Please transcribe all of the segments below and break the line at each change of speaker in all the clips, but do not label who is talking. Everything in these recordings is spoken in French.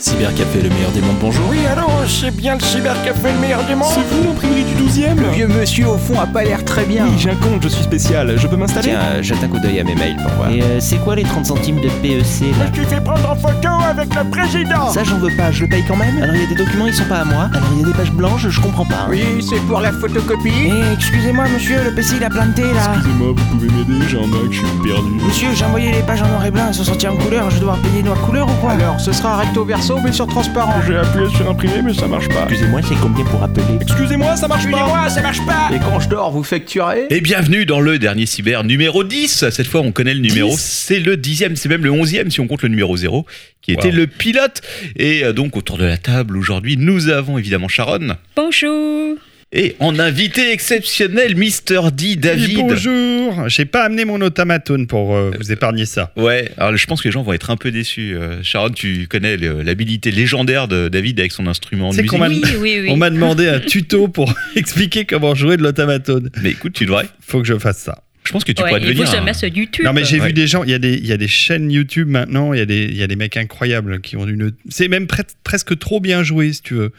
Cybercafé, le meilleur des mondes, bonjour.
Oui, allô, c'est bien le cybercafé le meilleur du monde
C'est vous l'imprimerie du 12ème
Le vieux monsieur au fond a pas l'air très bien.
Oui, j'ai un compte, je suis spécial. Je peux m'installer
Tiens, euh, jette un coup d'œil à mes mails pour voir.
Et euh, c'est quoi les 30 centimes de PEC là
Je t'ai fait prendre en photo avec le président
Ça j'en veux pas, je le paye quand même. Alors il y a des documents, ils sont pas à moi. Alors il y a des pages blanches, je comprends pas.
Oui, c'est pour la photocopie.
Eh, excusez-moi monsieur, le PC il a planté là.
Excusez-moi, vous pouvez m'aider, j'ai un Mac, je suis perdu.
Monsieur, j'ai envoyé les pages en noir et blanc, elles sont sorties en couleur, je devoir payer noir couleur ou quoi?
Alors, ce sera recto verso mais sur transparent.
J'ai appuyé sur imprimer, mais ça marche pas.
Excusez-moi, c'est combien pour appeler
Excusez-moi, ça marche pas
Excusez-moi, ça marche pas
Et quand je dors, vous facturez
Et bienvenue dans le dernier cyber numéro 10. Cette fois, on connaît le numéro.
10.
C'est le dixième, c'est même le onzième si on compte le numéro 0, qui était
Wow.
le pilote. Et euh, donc, autour de la table, aujourd'hui, nous avons évidemment Sharon.
Bonjour.
Et en invité exceptionnel, Mister D,
Oui,
David.
bonjour, j'ai pas amené mon automatone pour euh, vous épargner ça.
Ouais, alors je pense que les gens vont être un peu déçus. Euh, Sharon, tu connais l'habilité légendaire de David avec son instrument de
C'est
musique.
qu'on m'a-
Oui, oui, oui.
On m'a demandé un tuto pour expliquer comment jouer de l'automatone.
Mais écoute, tu devrais.
Faut que je fasse ça.
Je pense que tu
Ouais,
pourrais
il faut
devenir.
se
un-
YouTube.
Non mais j'ai
Ouais.
vu des gens, il y, a des, il y a des chaînes YouTube maintenant, il y, a des- il y a des mecs incroyables qui ont une... C'est même pre- presque trop bien joué si tu veux.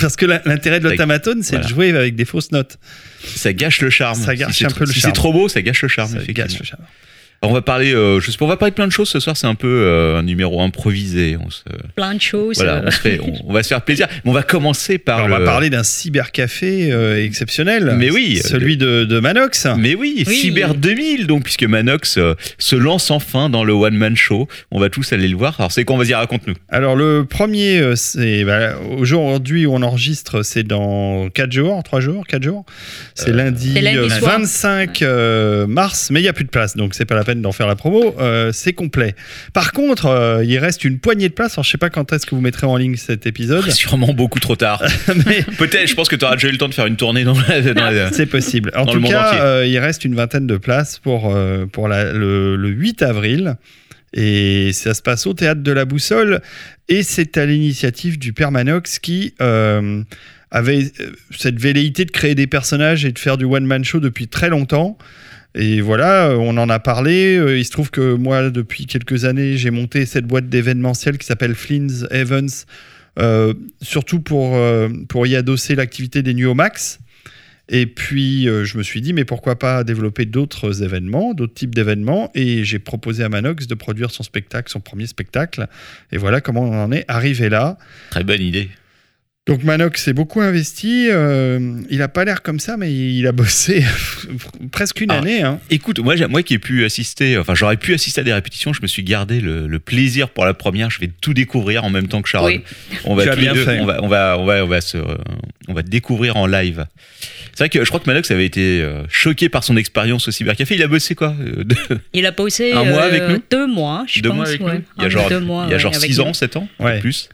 Parce que l'intérêt de l'automatone, c'est
Voilà.
de jouer avec des fausses notes.
Ça gâche le charme.
Ça
Si
gâche
c'est
un
trop-
peu le
si
charme.
c'est trop beau, ça gâche le charme.
Ça gâche le charme.
Alors, on va parler, euh, je sais pas, on va parler de plein de choses ce soir. C'est un peu euh, un numéro improvisé. On se,
Plein de choses.
voilà,
euh,
on, se fait- on- on va se faire plaisir. Mais on va commencer par.
Alors, on va
le-
parler d'un cybercafé euh, exceptionnel.
Mais oui,
Celui de, de Manox.
Mais oui,
Oui.
Cyber 2000, donc puisque Manox euh, se lance enfin dans le one man show, on va tous aller le voir. Alors c'est quoi, vas-y raconte-nous.
Alors le premier, euh, c'est bah, aujourd'hui où on enregistre, c'est dans 4 jours, 3 jours, 4 jours. C'est lundi,
C'est lundi
euh,
soir.
25 euh, mars, mais il n'y a plus de place, donc c'est pas la peine d'en faire la promo, euh, c'est complet. Par contre, euh, il reste une poignée de place, alors je sais pas quand est-ce que vous mettrez en ligne cet épisode,
Sûrement beaucoup trop tard.
mais
Peut-être, je pense que tu auras déjà eu le temps de faire une tournée dans la. dans la-
c'est possible. En
Dans
tout cas, euh, il reste une vingtaine de places pour, pour la- le, le 8 avril. Et ça se passe au théâtre de la Boussole. Et c'est à l'initiative du Père Manox qui euh, avait cette velléité de créer des personnages et de faire du one-man show depuis très longtemps. Et voilà, on en a parlé. Euh, Il se trouve que moi, depuis quelques années, j'ai monté cette boîte d'événementiel qui s'appelle Flynn's Evans, euh, surtout pour, euh, pour y adosser l'activité des Nuits au Max. Et puis, je me suis dit, mais pourquoi pas développer d'autres événements, d'autres types d'événements? Et j'ai proposé à Manox de produire son spectacle, son premier spectacle. Et voilà comment on en est arrivé là.
Très bonne idée.
Donc Manox s'est beaucoup investi. euh, il a pas l'air comme ça, mais il a bossé presque une
Ah.
année. hein.
Écoute, moi, j'ai- moi qui ai pu assister, enfin j'aurais pu assister à des répétitions, je me suis gardé le, le plaisir pour la première. Je vais tout découvrir en même temps que Sharon.
Oui.
On va
bien
deux-
fait.
On va, on va, on va, on va se, euh, on va découvrir en live. C'est vrai que je crois que Manox avait été euh, choqué par son expérience au cybercafé. Il a bossé quoi euh, de-
Il a posé
Un mois avec nous?
deux mois, je
deux
pense.
mois avec
ouais.
nous? Il y a genre,
deux mois,
il y a
ouais,
genre
avec
6
nous.
ans, 7 ans,
Ouais.
plus?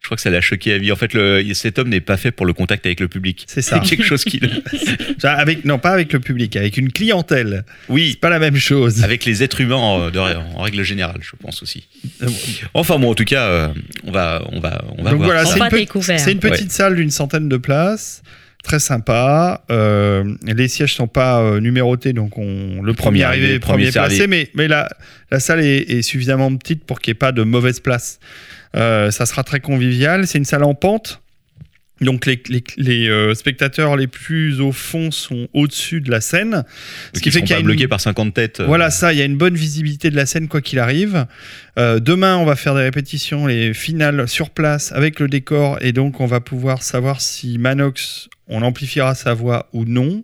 Je crois que ça l'a choqué à vie. En fait, le, cet homme n'est pas fait pour le contact avec le public.
C'est ça.
quelque chose qui.
avec, non, pas avec le public, avec une clientèle.
Oui,
C'est pas la même chose.
avec les êtres humains en, de- en règle générale, je pense aussi.
Euh,
Enfin bon, en tout cas, euh, on va, on va, on va
Donc
voir.
voilà, c'est une, pe- c'est petite salle d'une centaine de places, très sympa. Euh, les sièges sont pas euh, numérotés, donc on, le premier arrivé,
premier
premier placé, mais, mais la, la salle est, est suffisamment petite pour qu'il n'y ait pas de mauvaise place. Euh, ça sera très convivial. C'est une salle en pente. Donc les, les- les, euh, spectateurs les plus au fond sont au-dessus de la scène, ce qui fait qu'il y a une,
par 50 têtes. euh,
voilà, ça, il y a une bonne visibilité de la scène quoi qu'il arrive. Euh, demain, on va faire des répétitions, les finales sur place avec le décor, et donc on va pouvoir savoir si Manox, on amplifiera sa voix ou non.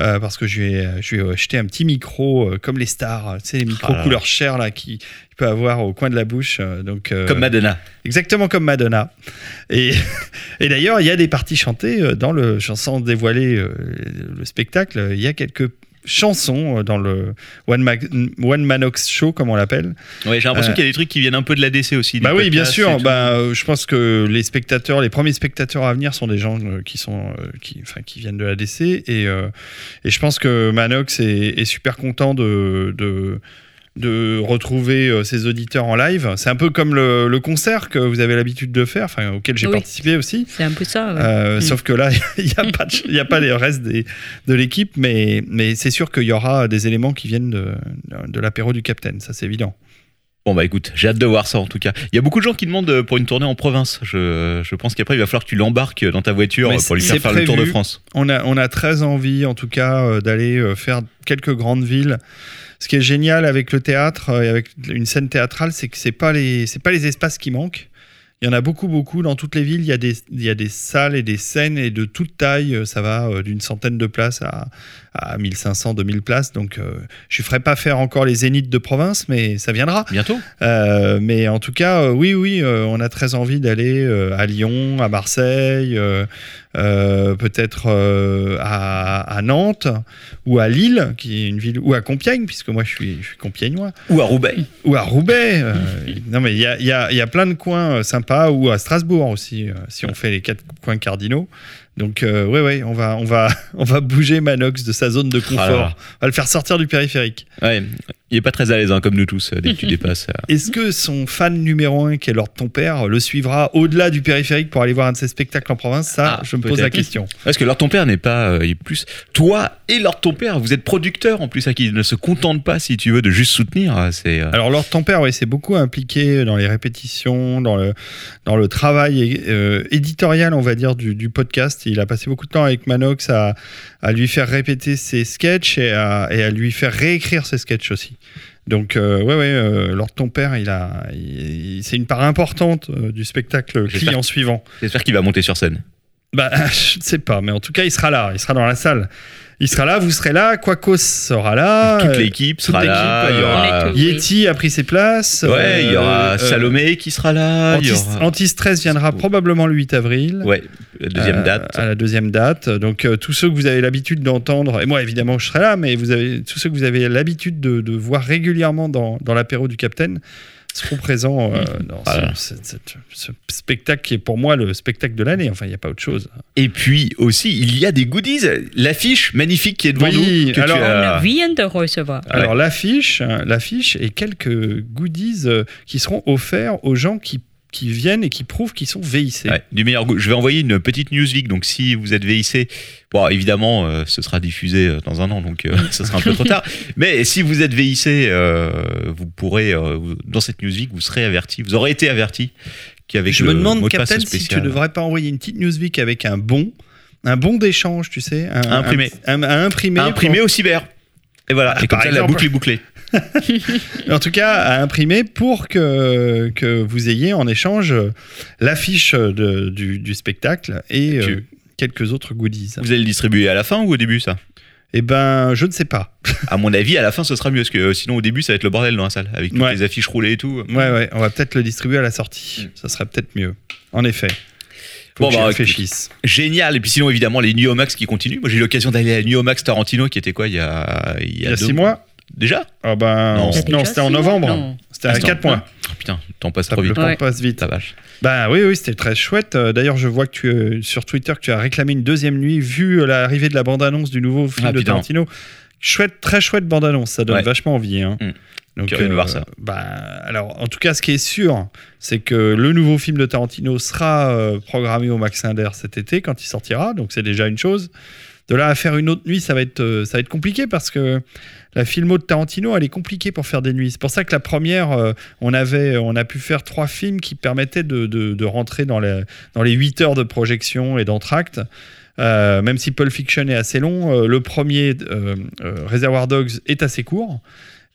Euh, parce que je vais, je vais acheter un petit micro euh, comme les stars, tu sais, les micros
Ah
couleur chair là qui qu'il peut avoir au coin de la bouche. euh, donc, euh,
Comme Madonna.
Exactement comme Madonna. Et, et d'ailleurs, il y a des parties chantées euh, dans le, dévoiler euh, le spectacle, il y a quelques chansons euh, dans le One, Ma- One Manox Show, comme on l'appelle.
Ouais, j'ai l'impression
Euh,
qu'il y a des trucs qui viennent un peu de l'ADC aussi.
Bah oui, bien sûr. Bah, euh, je pense que les spectateurs, les premiers spectateurs à venir sont des gens qui sont, qui, enfin, qui viennent de l'ADC et euh, et je pense que Manox est, est super content de, de de retrouver euh, ses auditeurs en live. C'est un peu comme le, le concert que vous avez l'habitude de faire, enfin auquel j'ai
Oui.
participé aussi.
C'est un peu ça. ouais.
Euh,
Mm.
Sauf que là, il n'y a pas, de- il y a pas les restes des, de l'équipe, mais, mais c'est sûr qu'il y aura des éléments qui viennent de, de l'apéro du Capitaine, ça c'est évident.
Bon bah écoute, j'ai hâte de voir ça en tout cas. Il y a beaucoup de gens qui demandent euh, pour une tournée en province. Je, je pense qu'après il va falloir que tu l'embarques dans ta voiture
Mais
pour lui faire faire le tour de. France.
On a, on a très envie, en tout cas, euh, d'aller euh, faire quelques grandes villes. Ce qui est génial avec le théâtre euh, et avec une scène théâtrale, c'est que c'est pas les, c'est pas les espaces qui manquent. Il y en a beaucoup, beaucoup dans toutes les villes. Il y a des, il y a des salles et des scènes et de toute taille. Euh, Ça va euh, d'une centaine de places à, à 1500, 2000 places. Donc, euh, je ne ferai pas faire encore les zéniths de province, mais ça viendra.
Bientôt
Euh, mais en tout cas, euh, oui, oui, on a très envie d'aller à Lyon, à Marseille, peut-être à, à Nantes ou à Lille, qui est une ville, ou à Compiègne, puisque moi je suis, je suis compiègnois,
Ou à Roubaix.
ou à Roubaix. non, mais il y a, y a- il y a plein de coins sympas, ou à Strasbourg aussi, si on fait les quatre coins cardinaux. Donc, euh, ouais, ouais, on va, on, va, on va bouger Manox de sa zone de confort.
Ah là.
On va le faire sortir du périphérique.
Ouais, il est pas très à l'aise hein, comme nous tous euh, dès que tu dépasses. euh.
Est-ce que son fan numéro un, qui est Lord ton père, le suivra au-delà du périphérique pour aller voir un de ses spectacles en province? Ça,
Ah,
je me pose la question.
Parce que Lord ton père n'est pas, euh, plus toi et Lord ton père, vous êtes producteur en plus, à qui il ne se contente pas si tu veux de juste soutenir. euh, C'est euh,
Alors Lord ton père, oui, c'est beaucoup impliqué dans les répétitions, dans le, dans le travail euh, éditorial, on va dire, du, du podcast. Il a passé beaucoup de temps avec Manox à, à lui faire répéter ses sketchs et à, et à lui faire réécrire ses sketchs aussi. Donc, euh, ouais, ouais, euh, Lord ton père, il a, c'est une part importante euh, du spectacle client suivant.
J'espère qu'il va monter sur scène.
Bah, je ne sais pas, mais en tout cas, il sera là, il sera dans la salle. Il sera là, vous serez là, Quacos sera là.
Toute
euh,
l'équipe sera
l'équipe,
là. Il y
euh,
aura.
Yeti a pris ses places.
ouais, il y aura
euh,
Salomé qui sera là. aura-
Anti-stress viendra probablement le 8 avril.
Ouais, la deuxième
Euh,
date.
À la deuxième date. Donc, euh, tous ceux que vous avez l'habitude d'entendre, et moi évidemment je serai là, mais vous avez, tous ceux que vous avez l'habitude de, de voir régulièrement dans, dans l'apéro du Capitaine seront présents euh, dans
Voilà.
ce, ce- ce- ce spectacle qui est pour moi le spectacle de l'année. Enfin, il n'y a pas autre chose.
Et puis aussi, il y a des goodies. L'affiche magnifique qui est devant
Oui,
nous. que
alors-
tu
On
as-
vient de recevoir.
Alors l'affiche, hein, l'affiche et quelques goodies euh, qui seront offerts aux gens qui, qui viennent et qui prouvent qu'ils sont VIC.
Ouais, du meilleur goût. Je vais envoyer une petite newsleak, donc si vous êtes VIC, bon, évidemment, euh, ce sera diffusé euh, dans un an, donc euh, ce sera un peu trop tard. Mais si vous êtes VIC, euh, vous pourrez, euh, dans cette newsleak, vous serez averti, vous aurez été averti qu'avec
Je
le
me demande,
mot de passe
Captain, si tu ne devrais pas envoyer une petite newsweek avec un bon, un bon d'échange, tu sais, un,
À imprimer.
un- imprimer
au cyber. Et voilà,
Ah,
et comme ça, la boucle est bouclée.
En tout cas, à imprimer pour que que vous ayez en échange euh, l'affiche du, du spectacle et
Tu-
euh, quelques autres goodies.
Vous allez le distribuer à la fin ou au début, ça?
Eh ben, je ne sais pas.
À mon avis, à la fin, ce sera mieux, parce que euh, sinon, au début, ça va être le bordel dans la salle, avec toutes
Ouais.
les affiches roulées et tout.
Ouais, ouais, on va peut-être le distribuer à la sortie.
Mm.
Ça serait peut-être mieux. En effet. Faut
Bon, bah,
réfléchisse.
Génial. Et puis sinon, évidemment, les New Max qui continuent. Moi, j'ai eu l'occasion d'aller à New Max Tarantino, qui était quoi, il y a, il y
Il y
a
a
deux
six mois
Déjà
Ah ben,
Non.
c'était en novembre. C'était à
Attends.
4 mois.
Oh, putain, le temps passe trop
le
vite.
temps
Ouais.
passe vite.
Vache.
Bah oui, oui, c'était très chouette. Euh, D'ailleurs, je vois que tu, euh, sur Twitter que tu as réclamé une deuxième nuit vu euh, l'arrivée de la bande-annonce du nouveau film
Ah,
de
putain.
Tarantino. Chouette, très chouette bande-annonce. Ça donne
Ouais.
vachement envie. Hein.
Mm.
Donc,
de voir ça.
Bah, alors, en tout cas, ce qui est sûr, c'est que le nouveau film de Tarantino sera euh, programmé au Max Linder cet été quand il sortira. Donc, c'est déjà une chose. De là à faire une autre nuit, ça va être, euh, ça va être compliqué parce que la filmo de Tarantino, elle est compliquée pour faire des nuits. C'est pour ça que la première, euh, on, avait, on a pu faire trois films qui permettaient de, rentrer dans les, dans les 8 heures de projection et d'entracte. Euh, même si Pulp Fiction est assez long, euh, le premier, euh, euh, Reservoir Dogs, est assez court.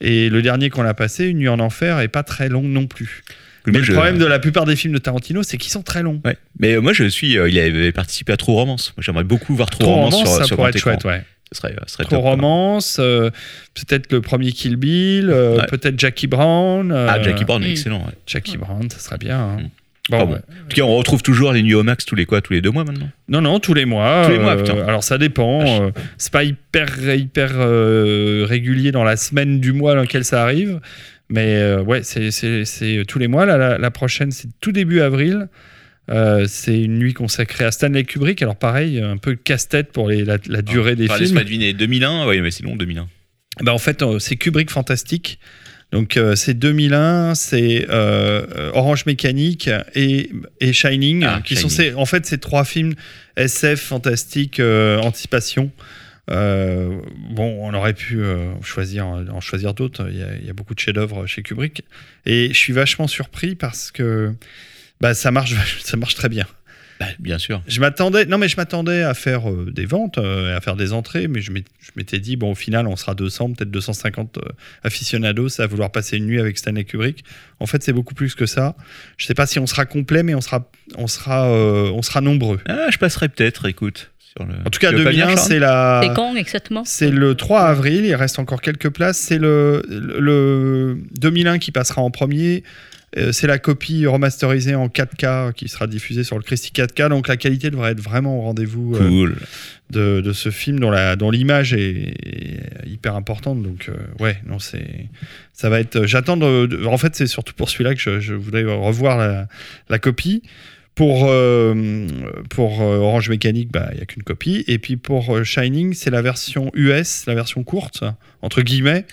Et le dernier qu'on a passé, Une nuit en enfer, est pas très long non plus. Mais le
je-
problème de la plupart des films de Tarantino, c'est qu'ils sont très longs.
Ouais. Mais euh, moi, je suis. euh, il avait participé à True Romance. Moi, j'aimerais beaucoup voir True,
Trop
Romance,
romance,
sur,
ça
sur
pourrait être
écran.
chouette, ouais.
Ce serait, ce serait
Trop
top,
romance, euh, peut-être le premier Kill Bill, euh,
Ouais.
peut-être Jackie Brown. euh,
Ah, Jackie Brown, excellent. ouais.
Jackie Brown, ça serait bien. hein.
Mm.
Bon,
Ah bon.
ouais.
En tout cas, on retrouve toujours les New Max tous les quoi, tous les deux mois maintenant?
Non, non, tous les mois.
Tous les mois,
euh,
putain.
Alors ça dépend. euh, c'est pas hyper, hyper euh, régulier dans la semaine du mois dans lequel ça arrive. Mais euh, ouais, c'est, c'est tous les mois. Là, la, la prochaine, c'est tout début avril. Euh, c'est une nuit consacrée à Stanley Kubrick. Alors pareil, un peu casse-tête pour les- la, la durée des
Enfin,
films.
laisse-moi deviner. 2001, oui, mais c'est long, 2001.
Bah, en fait, euh, c'est Kubrick fantastique. Donc euh, c'est 2001, c'est euh, euh, Orange Mécanique et, et Shining,
Ah,
qui sont ces, en fait ces trois films SF fantastique euh, anticipation. Euh, bon, on aurait pu euh, choisir, en choisir d'autres. Il y, a, il y a beaucoup de chefs-d'œuvre chez Kubrick. Et je suis vachement surpris parce que bah, ça, marche, ça marche très bien.
Bah, bien sûr.
Je m'attendais, non mais je m'attendais à faire euh, des ventes, euh, à faire des entrées, mais je m'étais- dit bon au final on sera 200, peut-être 250 euh, aficionados à vouloir passer une nuit avec Stanley Kubrick. En fait c'est beaucoup plus que ça. Je sais pas si on sera complet, mais on sera, on sera, on sera nombreux.
Ah, je passerai peut-être, écoute. Sur le...
En tout cas
Tu veux pas venir,
2001
Charles
c'est la.
C'est quand exactement
c'est le 3 avril. Il reste encore quelques places. C'est le, le, le 2001 qui passera en premier. Euh, C'est la copie remasterisée en 4K qui sera diffusée sur le Christie 4K. Donc la qualité devrait être vraiment au rendez-vous. euh,
Cool.
de, de ce film dont la dont l'image est, est hyper importante donc euh, ouais non c'est ça va être j'attends de- de- en fait c'est surtout pour celui-là que je, je voudrais revoir la, la copie pour euh, pour euh, Orange Mécanique bah il y a qu'une copie et puis pour euh, Shining c'est la version US la version courte entre guillemets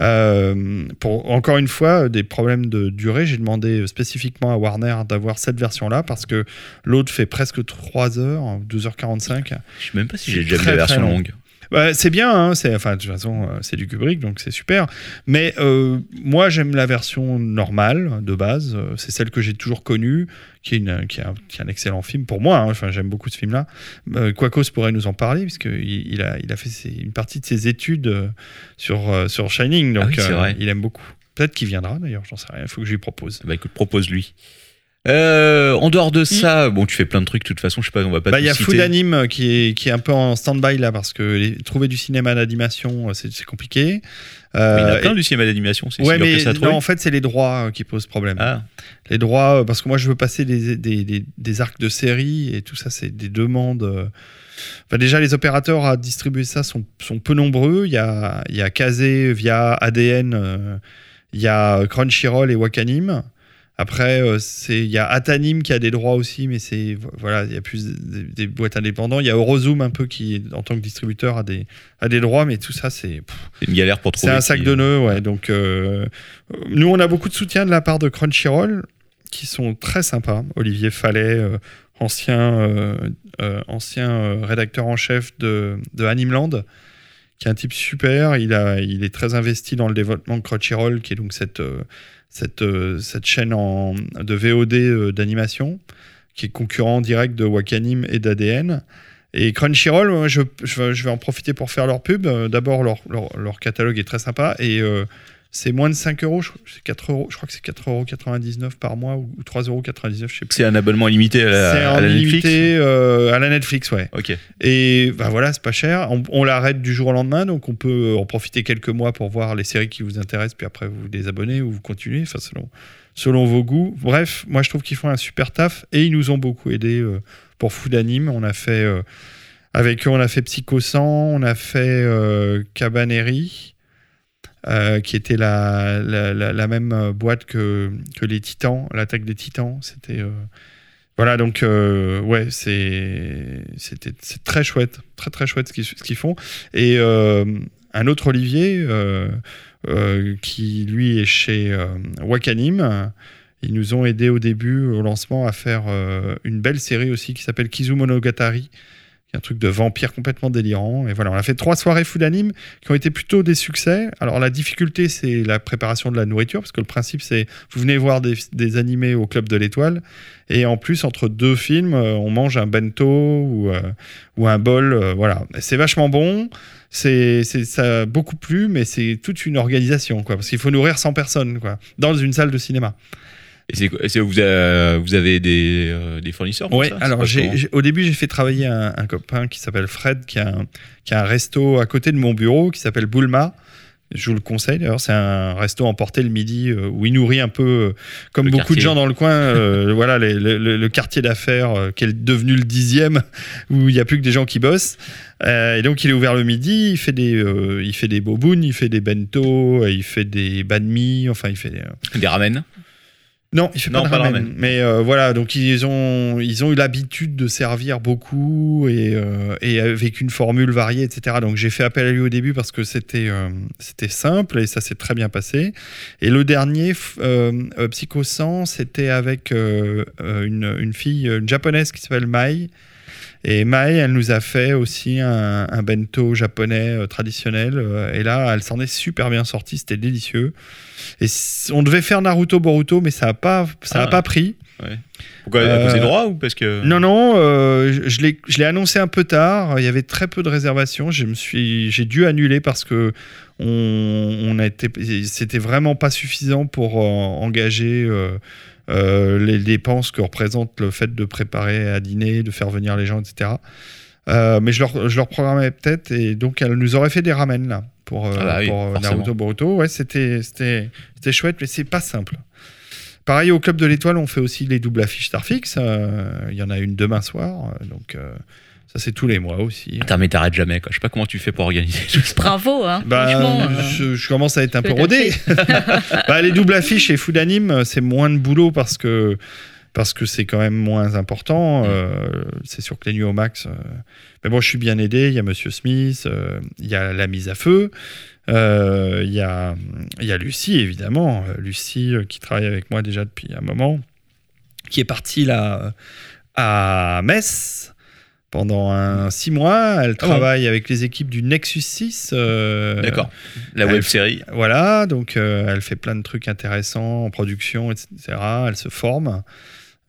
euh, pour encore une fois des problèmes de durée, j'ai demandé spécifiquement à Warner d'avoir cette version-là parce que l'autre fait presque 3 heures, 2h45.
Je sais même pas si j'ai déjà vu la version
long.
longue.
Ouais, c'est bien, hein, c'est, enfin, de toute façon, euh, c'est du Kubrick, donc c'est super. Mais euh, moi, j'aime la version normale, de base. Euh, C'est celle que j'ai toujours connue, qui est, une- qui est un, qui est un excellent film pour moi. hein. Enfin, j'aime beaucoup ce film-là. Euh, Quacos pourrait nous en parler, puisqu'il il a, il a fait ses- une partie de ses études sur, sur Shining, donc
Ah oui,
euh,
vrai.
il aime beaucoup. Peut-être qu'il viendra, d'ailleurs, j'en sais rien. Il faut que je lui propose.
Bah écoute, propose-lui. Euh, en dehors de ça, bon, tu fais plein de trucs, de toute façon, je sais pas, on va pas
Bah, il y a. Food Anime qui est, qui est un peu en stand-by là parce que les- trouver du cinéma d'animation euh, c'est c'est compliqué.
Mais il y en a
Euh,
plein du cinéma d'animation, c'est
Ouais,
dur que
mais
ça
non,
trouver.
en fait, c'est les droits euh, qui posent problème.
Ah,
Les droits, euh, parce que moi, je veux passer des, des, des, des arcs de série et tout ça, c'est des demandes. euh. Enfin, déjà, les opérateurs à distribuer ça sont, sont peu nombreux. Il y a, il y a Kazé via ADN, euh, il y a Crunchyroll et Wakanim. Après, euh, il y a Atanim qui a des droits aussi, mais c'est voilà, il y a plus des, des boîtes indépendantes. Il y a Eurozoom un peu qui, en tant que distributeur, a des, a des droits, mais tout ça, c'est
une galère pour trouver.
c'est un sac
qui-
de nœuds, ouais. Donc, euh, nous, on a beaucoup de soutien de la part de Crunchyroll, qui sont très sympas. Olivier Fallet, euh, ancien, euh, euh, ancien euh, rédacteur en chef de, de Animeland, qui est un type super. Il, a, il est très investi dans le développement de Crunchyroll, qui est donc cette, euh, cette, euh, cette chaîne en, de VOD euh, d'animation, qui est concurrent direct de Wakanim et d'ADN. Et Crunchyroll, je, je, vais- en profiter pour faire leur pub. Euh, D'abord, leur, leur, catalogue est très sympa et c'est moins de 5 euros. Je, c'est 4 euros, je crois que c'est 4,99 euros par mois ou 3,99 euros, je sais plus.
C'est un abonnement limité à la, à Netflix.
illimité euh, à la Netflix, ouais.
Ok.
Et bah voilà, c'est pas cher. On, on l'arrête du jour au lendemain, donc on peut en profiter quelques mois pour voir les séries qui vous intéressent, puis après vous vous désabonnez ou vous continuez, enfin selon, selon vos goûts. Bref, moi je trouve qu'ils font un super taf et ils nous ont beaucoup aidés euh, pour Food Anime. On a fait euh, avec eux, on a fait Psycho 100, on a fait euh, Cabaneri, euh, qui était la, même euh, boîte que, les Titans, l'attaque des Titans. C'était euh, voilà, donc euh, ouais, c'est c'était c'est très chouette, très très chouette ce qu'ils font. Et un autre Olivier qui lui est chez Wakanim. Ils nous ont aidés au début, au lancement, à faire une belle série aussi qui s'appelle Kizumonogatari, un truc de vampire complètement délirant. Et voilà, on a fait trois soirées food anime qui ont été plutôt des succès. Alors la difficulté, c'est la préparation de la nourriture, parce que le principe, c'est vous venez voir des, animés au Club de l'Étoile, et en plus, entre deux films, euh, on mange un bento ou, euh, ou un bol. euh, voilà, c'est vachement bon. C'est- ça a beaucoup plu, mais c'est toute une organisation, quoi, parce qu'il faut nourrir 100 personnes, quoi, dans une salle de cinéma.
Et vous, avez, vous avez des, euh, des fournisseurs
Oui, alors au début, j'ai fait travailler un, un copain qui s'appelle Fred, qui a, un, qui a un resto à côté de mon bureau qui s'appelle Boulma. Je vous le conseille d'ailleurs, c'est un resto emporté le midi euh, où il nourrit un peu, euh, comme
Le
beaucoup
quartier.
de gens dans le coin, euh, voilà, les- le, le- le quartier d'affaires qui est devenu le dixième, où il n'y a plus que des gens qui bossent. Euh, et donc il est ouvert le midi, il fait des, euh, il fait des bobounes, il fait des bento, il fait des banh mi, enfin il fait des,
Des ramen
non, il fait
Non,
pas de
pas de
ramen.
ramen.
Mais euh, voilà, donc ils ont, ils ont eu l'habitude de servir beaucoup et, euh, et avec une formule variée, etc. Donc j'ai fait appel à lui au début parce que c'était euh, c'était simple et ça s'est très bien passé. Et le dernier, Psycho 100, c'était avec une, une fille, une japonaise qui s'appelle Mai. Et Mae, elle nous a fait aussi un, un bento japonais euh, traditionnel. euh, et là, elle s'en est super bien sortie. C'était délicieux. Et on devait faire Naruto Boruto, mais ça n'a pas, ça a
Ah.
pas pris.
Pourquoi cause des
Euh,
droits ou parce que
Non, non, euh, je- l'ai je l'ai annoncé un peu tard. Il y avait très peu de réservations. Je me suis, j'ai dû annuler parce que on, on a été, c'était vraiment pas suffisant pour engager euh, les dépenses que représente le fait de préparer à dîner, de faire venir les gens, etc. Euh, mais je leur, je leur programmais peut-être et donc elle nous aurait fait des ramen là pour, euh,
Ah bah oui,
pour,
forcément.
Naruto Boruto. Ouais, c'était, chouette, mais c'est pas simple. Pareil, au Club de l'Étoile, on fait aussi les doubles affiches Starfix. Euh, Il y en a une demain soir. donc, euh, ça, c'est tous les mois aussi.
Putain, mais t'arrêtes jamais quoi. Je sais pas comment tu fais pour organiser tout ça.
Bravo, hein.
Bah,
Franchement. euh,
je, je commence à être un peu rodé. bah, les doubles affiches et Food Anime, c'est moins de boulot parce que parce que c'est quand même moins important. Euh, c'est sûr que les nuits au max. euh, Mais bon, je suis bien aidé. Il y a Monsieur Smith, euh, il y a la mise à feu. euh, Il y, a, il y a Lucie, évidemment. Euh, Lucie, euh, qui travaille avec moi déjà depuis un moment, qui est partie là euh, à Metz pendant un six mois. Elle
Ah
travaille avec les équipes du Nexus 6. euh,
D'accord. La web
fait-
série.
voilà, donc euh, elle fait plein de trucs intéressants en production, etc. Elle se forme.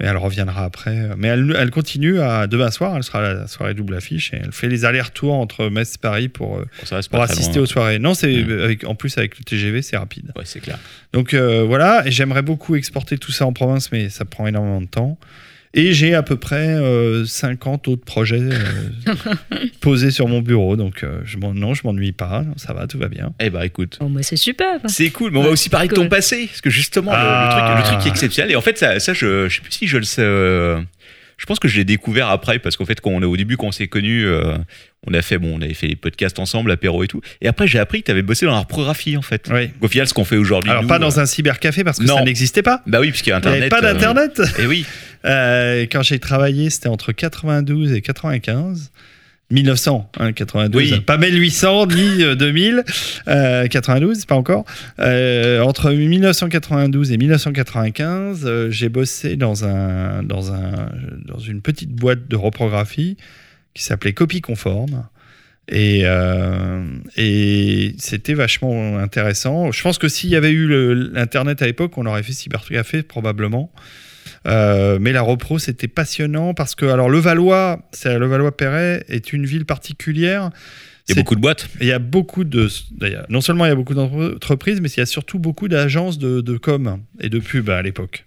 Et elle reviendra après. Mais elle, elle continue à demain soir, elle sera à la soirée double affiche et elle fait les allers-retours entre Metz et Paris pour, euh,
Bon,
pour assister aux soirées. Non, c'est en plus avec le TGV, c'est rapide.
Ouais, c'est clair.
Donc euh, voilà, et j'aimerais beaucoup exporter tout ça en province, mais ça prend énormément de temps. Et j'ai à peu près euh, 50 autres projets euh, posés sur mon bureau, donc euh, je non, je m'ennuie pas, ça va, tout va bien.
Eh bah écoute.
Oh, mais c'est super.
C'est cool, mais on va aussi parler de ton passé, parce que justement, le-
Ah.
le, truc, le truc qui est exceptionnel, et en fait, ça, ça je, je sais plus si je le sais, euh, je pense que je l'ai découvert après, parce qu'en fait, quand on est au début, quand on s'est connus, euh, on a fait, bon, on avait fait les podcasts ensemble, apéro et tout, et après, j'ai appris que tu avais bossé dans la reprographie, en fait.
Oui.
Au final, ce qu'on fait aujourd'hui.
Alors
nous,
pas
euh,
dans un cybercafé parce que
non.
ça n'existait pas.
Bah oui, puisqu'il y a
Il n'y avait
Internet.
pas d'Internet.
et oui,
Euh, quand j'ai travaillé, c'était entre 92 et 95. 1900, hein, 92,
Oui.
pas 1800 ni euh, 2000, euh, 92, pas encore. Euh, entre 1992 et 1995, euh, j'ai bossé dans, un, dans, un, dans une petite boîte de reprographie qui s'appelait Copie Conforme. Et, euh, et c'était vachement intéressant. Je pense que s'il y avait eu l'Internet à l'époque, on aurait fait Cybercafé probablement. Euh, mais la repro, c'était passionnant parce que, alors, Levallois, c'est Levallois-Perret est une ville particulière.
il y a beaucoup de boîtes.
il y a beaucoup de. d'ailleurs, Non seulement il y a beaucoup d'entreprises, mais il y a surtout beaucoup d'agences de, de com et de pub à l'époque.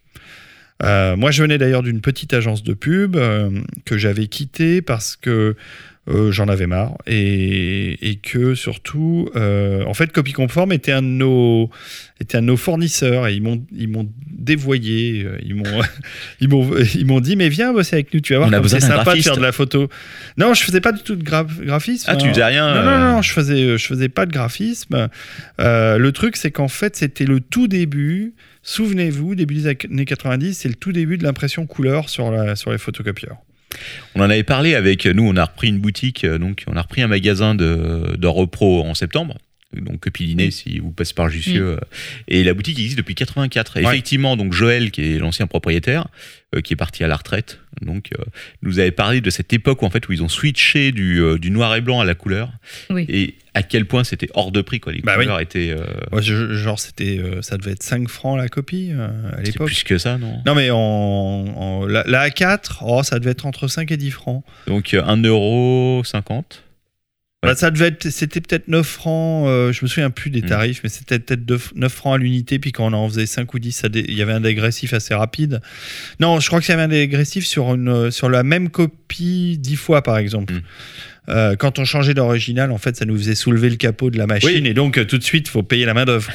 Euh, moi, je venais d'ailleurs d'une petite agence de pub euh, que j'avais quittée parce que euh, j'en avais marre et, et que surtout, euh, en fait, Copy Conforme était un de nos, était un de nos fournisseurs et ils m'ont, ils m'ont dévoyé, euh, ils m'ont, ils m'ont, ils m'ont dit mais viens bosser avec nous, tu vas voir c'est sympa de faire de la photo. Non, je faisais pas du tout de graph- graphisme.
Ah, tu
hein.
faisais rien.
Non, non, non, je faisais, je faisais pas de graphisme. Euh, le truc, c'est qu'en fait, c'était le tout début. Souvenez-vous, début des années 90, c'est le tout début de l'impression couleur sur, la, sur les photocopieurs.
On en avait parlé avec nous, on a repris une boutique, euh, donc on a repris un magasin de, de repro en septembre. Donc Copiliné, si vous passez par Jussieu. euh, Et la boutique existe depuis 84. Et
Ouais.
Effectivement, donc Joël, qui est l'ancien propriétaire, euh, qui est parti à la retraite, donc euh, nous avait parlé de cette époque où, en fait où ils ont switché du, euh, du noir et blanc à la couleur.
Oui.
Et à quel point c'était hors de prix quoi. Les
Bah oui.
couleurs étaient.
Ouais, je- genre, c'était, ça devait être 5 francs la copie à
c'est
l'époque.
plus que ça, non?
Non, mais en, en- la, la A4, oh, ça devait être entre 5 et 10 francs.
Donc euh, 1,50€. Ouais.
Bah, ça devait être, c'était peut-être 9 francs, euh, je me souviens plus des
Mm.
tarifs, mais c'était peut-être 9 9 francs à l'unité, puis quand on en faisait 5 ou 10, ça dé- il y avait un dégressif assez rapide. Non, je crois qu'il y avait un dégressif sur, une, sur la même copie 10 fois, par exemple.
Mm.
Euh, quand on changeait d'original, en fait, ça nous faisait soulever le capot de la machine,
Oui.
et donc euh, tout de suite, il faut payer la main d'œuvre.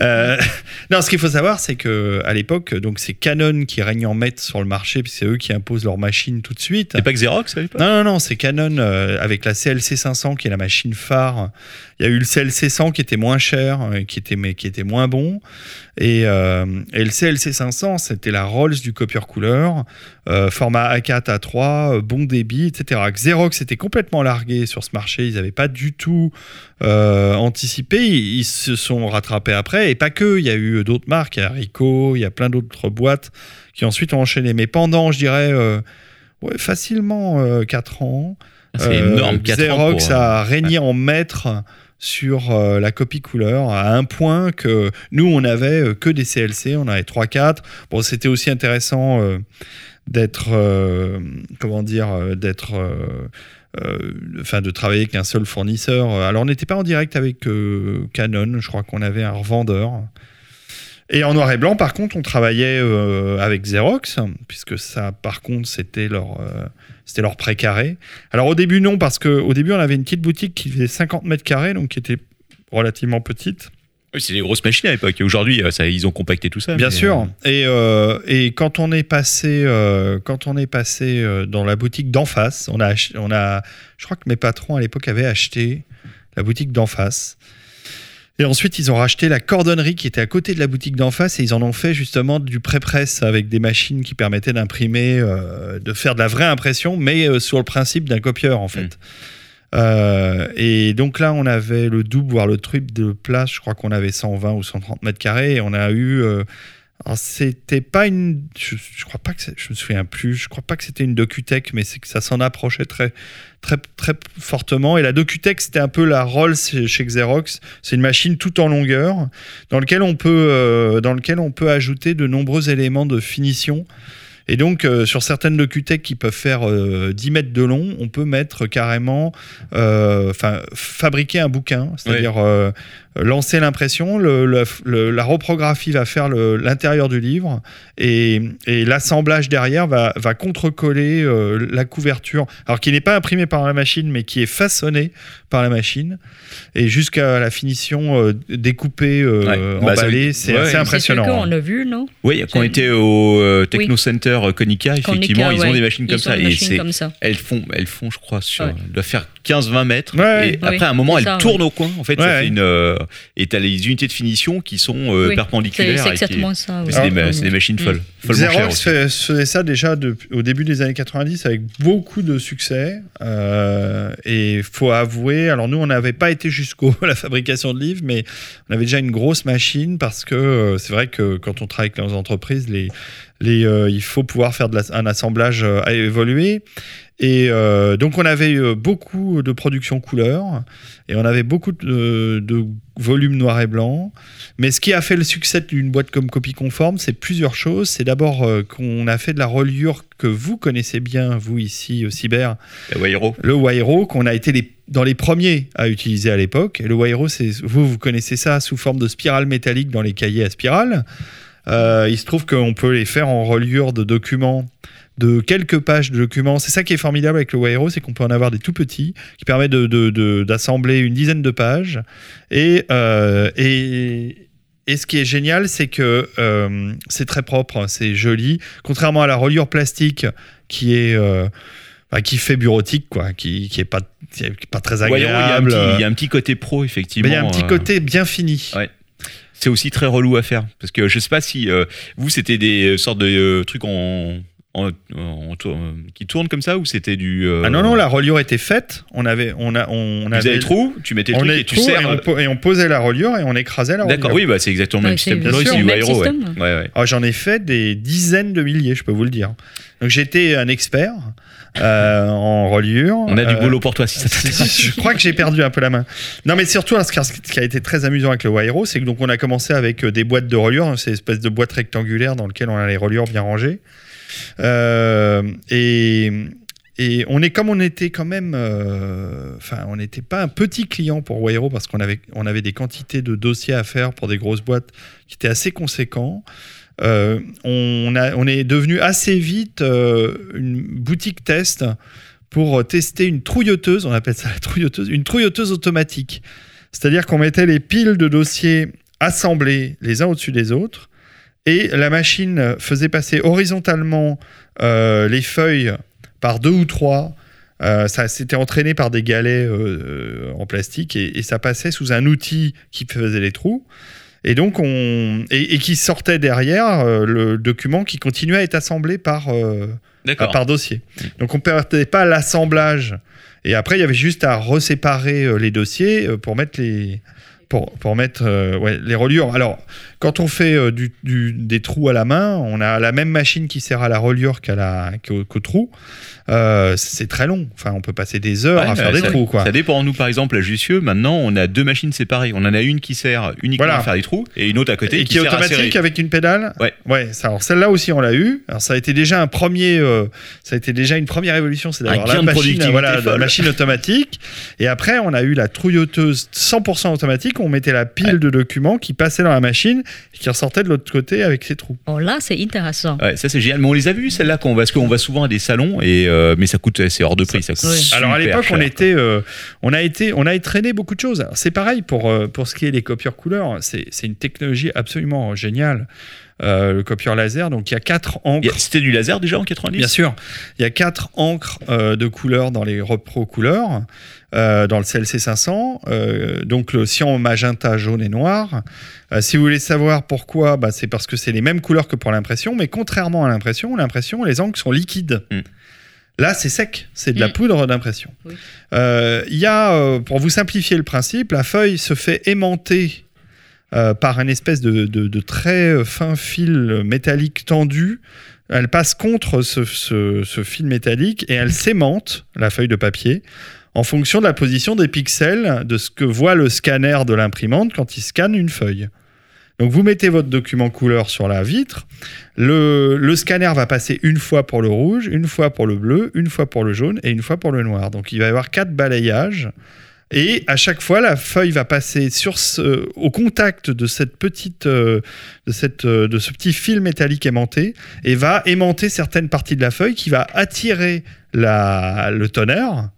Euh, non, ce qu'il faut savoir, c'est que à l'époque, donc c'est Canon qui règne en maître sur le marché, puis c'est eux qui imposent leur machine tout de suite.
C'est pas que Xerox à l'époque?
Non, non, non, c'est Canon euh, avec la CLC 500 qui est la machine phare. Il y a eu le CLC 100 qui était moins cher, qui était, mais qui était moins bon. Et, et le CLC 500, c'était la Rolls du copieur couleur, format A4, A3, euh, bon débit, etc. Xerox était complètement largué sur ce marché. Ils n'avaient pas du tout euh, anticipé. Ils, ils se sont rattrapés après. Et pas que, il y a eu d'autres marques. Il y a Ricoh, il y a plein d'autres boîtes qui ensuite ont enchaîné. Mais pendant, je dirais. euh, ouais, facilement 4 ans.
Ah, C'est
Euh,
énorme, 4 ans.
Xerox
pour, euh,
a régné en maître sur euh, la copie couleur à un point que nous on avait euh, que des CLC, on avait 3-4. Bon, c'était aussi intéressant euh, d'être euh, comment dire euh, d'être euh, euh, enfin de travailler avec un seul fournisseur. Alors on n'était pas en direct avec euh, Canon, je crois qu'on avait un revendeur. Et en noir et blanc, par contre, on travaillait euh, avec Xerox, puisque ça, par contre, c'était leur, euh, c'était leur précaré. Alors au début, non, parce qu'au début, on avait une petite boutique qui faisait 50 mètres carrés, donc qui était relativement petite.
Oui, c'est des grosses machines à l'époque. Et Aujourd'hui, euh, ils ont compacté tout ça.
Bien
mais,
sûr.
euh,
Et, euh, et quand on est passé, euh, quand on est passé dans la boutique d'en face, on a, ach- on a, je crois que mes patrons à l'époque avaient acheté la boutique d'en face. Et ensuite, ils ont racheté la cordonnerie qui était à côté de la boutique d'en face et ils en ont fait justement du pré-presse avec des machines qui permettaient d'imprimer, euh, de faire de la vraie impression, mais sur le principe d'un copieur en fait. Euh, et donc là, on avait le double, voire le triple de place. Je crois qu'on avait 120 ou 130 mètres carrés. Et on a eu. euh, c'était pas une. Je, je crois pas que. Je me souviens plus. Je crois pas que c'était une Docutech, mais c'est que ça s'en approchait très, très, très fortement. Et la Docutech, c'était un peu la Rolls chez Xerox. C'est une machine tout en longueur dans lequel on peut, euh, dans lequel on peut ajouter de nombreux éléments de finition. Et donc, euh, sur certaines Docutech qui peuvent faire euh, 10 mètres de long, on peut mettre carrément, euh, enfin, fabriquer un bouquin, c'est-à-dire euh, lancer l'impression, le- le- le- la reprographie va faire l'intérieur du livre et, et l'assemblage derrière va, va contrecoller la couverture, alors qui n'est pas imprimée par la machine, mais qui est façonnée par la machine, et jusqu'à la finition euh, découpée, euh,
Ouais. Bah,
emballée, c'est
ouais,
assez
ouais.
impressionnant.
C'est ce
hein.
qu'on a vu, non
Oui, quand on
C'est-
était au euh, Techno Center Konica, effectivement,
Konica,
ils
ouais.
ont des machines comme
Ils ont
ça.
des
Et
machines
c'est
comme ça.
elles font, elles font, je crois, sur,
Ouais.
doivent faire 15-20 mètres.
Ouais,
et après, à un moment,
c'est
elles
ça,
tournent au coin. En fait, ça fait une. euh, et t'as les unités de finition qui sont euh,
Oui, C'est
perpendiculaires.
c'est exactement ça.
C'est des,
Ah,
c'est machines
Mm.
folles. Follement chères
Xerox faisait ça déjà au début des années 90 avec beaucoup de succès. Euh, et faut avouer, alors nous on n'avait pas été jusqu'au la fabrication de livres, mais on avait déjà une grosse machine parce que euh, c'est vrai que quand on travaille avec les entreprises, les, les, euh, il faut pouvoir faire de la- un assemblage euh, à évoluer. Et euh, donc on avait beaucoup de production couleur et on avait beaucoup de, de volume noir et blanc. Mais ce qui a fait le succès d'une boîte comme copie conforme, c'est plusieurs choses. C'est d'abord qu'on a fait de la reliure que vous connaissez bien, vous ici au Cyber,
La Wayro.
le Wairo, qu'on a été les- dans les premiers à utiliser à l'époque. Et le Wairo, vous, vous connaissez ça sous forme de spirale métallique dans les cahiers à spirale. Euh, il se trouve qu'on peut les faire en reliure de documents de quelques pages de documents. C'est ça qui est formidable avec le Wairo, c'est qu'on peut en avoir des tout petits qui permettent de- de- de- d'assembler une dizaine de pages. Et, euh, et, et ce qui est génial, c'est que euh, c'est très propre, c'est joli. Contrairement à la reliure plastique qui est... euh, bah, qui fait bureautique, quoi, qui, qui est pas, qui est pas très
il y,
agréable.
il y a un petit côté pro, effectivement.
Il y a un petit côté bien fini.
Ouais. C'est aussi très relou à faire. Parce que je sais pas si euh, vous, c'était des euh, sortes de euh, trucs en, en- en tour- qui tournent comme ça ou c'était du. euh,
Ah non, non, la reliure était faite. On avait, on a, on,
Vous
avait
avez le trou, tu mettais le
on
truc et tu serres.
et on, po- et on posait la reliure et on écrasait la reliure.
D'accord, oui, bah, c'est exactement le même système.
bien
c'est
sûr,
du ouais. Ouais, ouais.
Ah, J'en ai fait des dizaines de milliers, je peux vous le dire. Donc j'étais un expert euh, en reliure.
On a du
Euh,
boulot pour toi si ça t'intéresse.
je crois que j'ai perdu un peu la main. Non, mais surtout, ce qui a- été très amusant avec le Wairo, c'est que donc on a commencé avec euh, des boîtes de reliure, ces espèces de boîtes rectangulaires dans lesquelles on a les reliures bien rangées. Et, et on est comme on était quand même, euh, enfin, on n'était pas un petit client pour Wairo parce qu'on avait, on avait des quantités de dossiers à faire pour des grosses boîtes qui étaient assez conséquents. Euh, on, est devenu assez vite euh, une boutique test pour tester une trouilloteuse, on appelle ça la trouilloteuse, une trouilloteuse automatique. C'est-à-dire qu'on mettait les piles de dossiers assemblés les uns au-dessus des autres et la machine faisait passer horizontalement euh, les feuilles par deux ou trois. Ça s'était entraîné par des galets en plastique et ça passait sous un outil qui faisait les trous. Et donc on et, et qui sortait derrière euh, le document qui continuait à être assemblé par euh, par dossier. Donc on perdait pas l'assemblage. Et après il y avait juste à reséparer euh, les dossiers pour mettre les pour, pour mettre ouais, les reliures. Alors, quand on fait euh, du, du- des trous à la main, on a la même machine qui sert à la reliure qu'à la, qu'au, qu'au trou. Euh, c'est très long. Enfin, on peut passer des heures
Ouais,
à faire des
ça,
trous, quoi.
ça dépend. Nous, par exemple, à Jussieu, maintenant, on a deux machines séparées. On en a une qui sert uniquement
Voilà.
à faire des trous et une autre à côté
Et
qui,
qui est
sert
automatique avec une pédale
Ouais.
Ouais, ça, alors celle-là aussi on l'a eu. Alors ça a été déjà un premier, euh, ça a été déjà une première évolution, c'est d'avoir la machine, voilà, la machine automatique. Et après on a eu la trouilloteuse 100% automatique. On mettait la pile de documents qui passait dans la machine qui ressortait de l'autre côté avec ses trous.
Oh là, c'est intéressant.
Ouais, ça c'est génial. Mais on les a vus celles-là qu'on parce qu'on va souvent à des salons et euh, mais ça coûte c'est hors de prix. Ça coûte
Oui.
Alors à l'époque, on était, euh, on a été, on a entraîné beaucoup de choses. C'est pareil pour euh, pour ce qui est des copieurs couleurs. C'est c'est une technologie absolument géniale. Euh, le copieur laser. Donc il y a quatre encres.
C'était du laser déjà en 90
Bien sûr, il y a quatre encres euh, de couleurs dans les repro couleurs, euh, dans le CLC 500. euh, donc le cyan, magenta, jaune et noir. Euh, si vous voulez savoir pourquoi, bah, c'est parce que c'est les mêmes couleurs que pour l'impression, mais contrairement à l'impression, l'impression, les encres sont liquides.
Mm.
Là, c'est sec, c'est de la
Mm.
poudre d'impression.
Oui.
Euh, Il y a, euh, pour vous simplifier le principe, la feuille se fait aimanter euh, par une espèce de, de- de très fin fil métallique tendu. Elle passe contre ce, ce- ce fil métallique et elle s'aimante, la feuille de papier, en fonction de la position des pixels de ce que voit le scanner de l'imprimante quand il scanne une feuille. Donc vous mettez votre document couleur sur la vitre, le, scanner va passer une fois pour le rouge, une fois pour le bleu, une fois pour le jaune et une fois pour le noir. Donc il va y avoir quatre balayages. Et à chaque fois, la feuille va passer au contact de cette petite, euh, de, cette, euh, de ce petit fil métallique aimanté et va aimanter certaines parties de la feuille qui va attirer le tonnerre.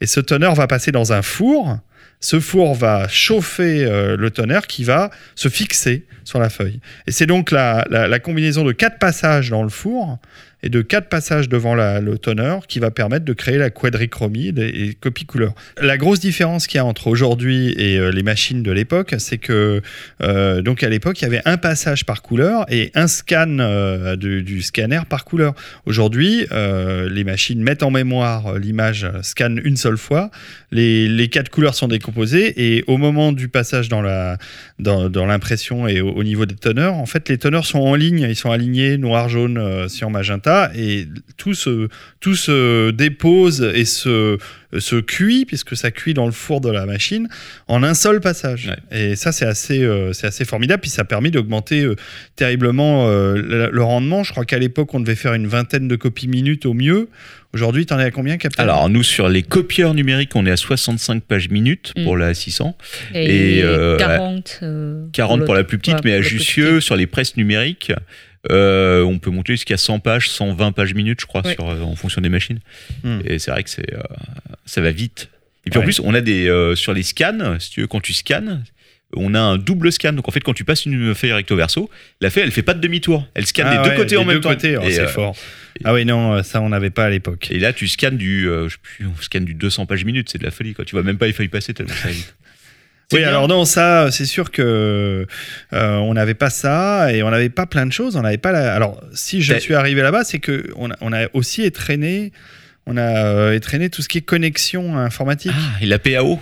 Et ce tonnerre va passer dans un four. Ce four va chauffer euh, le tonnerre qui va se fixer sur la feuille. Et c'est donc la, combinaison de quatre passages dans le four et de quatre passages devant le tonneur qui va permettre de créer la quadrichromie et, et copie couleur. La grosse différence qu'il y a entre aujourd'hui et euh, les machines de l'époque, c'est que euh, donc à l'époque il y avait un passage par couleur et un scan euh, du, scanner par couleur. Aujourd'hui, les machines mettent en mémoire l'image, scannent une seule fois, les, les quatre couleurs sont décomposées et au moment du passage dans la dans, l'impression et au, au niveau des teneurs, en fait les teneurs sont en ligne, ils sont alignés noir, jaune, cyan, magenta et tout se tout se dépose et se se cuit puisque ça cuit dans le four de la machine en un seul passage.
Ouais.
Et ça c'est assez euh, c'est assez formidable puis ça a permis d'augmenter euh, terriblement euh, le, le rendement. Je crois qu'à l'époque on devait faire une vingtaine de copies minutes au mieux. Aujourd'hui, t'en es à combien, Captain?
Alors nous sur les copieurs numériques, on est à 65 pages minutes pour
Mm.
la 600,
Et,
Et, euh,
40. euh,
40 pour la plus petite,
ouais,
mais à
pour
Jussieu sur les presses numériques. Euh, on peut monter jusqu'à 100 pages, 120 pages minutes, je crois,
Ouais.
sur, euh, en fonction des machines.
Hmm.
Et c'est vrai que c'est, euh, ça va vite. Et puis en plus, on a des euh, sur les scans, si tu veux, quand tu scannes, on a un double scan. Donc en fait, quand tu passes une feuille recto verso, la feuille, elle fait pas de demi-tour. Elle scanne
Ah
des deux côtés en même temps.
oh, c'est
euh,
fort. Ah oui, non, ça on n'avait pas à l'époque.
et là, tu scannes du, euh, je sais plus, on scanne du 200 pages minutes. C'est de la folie. Quoi. Tu vois même pas les feuilles passer tellement ça vite.
Oui,
bien.
alors non, ça, c'est sûr que euh, on n'avait pas ça et on n'avait pas plein de choses. On n'avait pas. La... Alors, si je suis arrivé là-bas, c'est que on a, on a aussi étraîné, on a euh, étraîné tout ce qui est connexion informatique.
Ah, et la PAO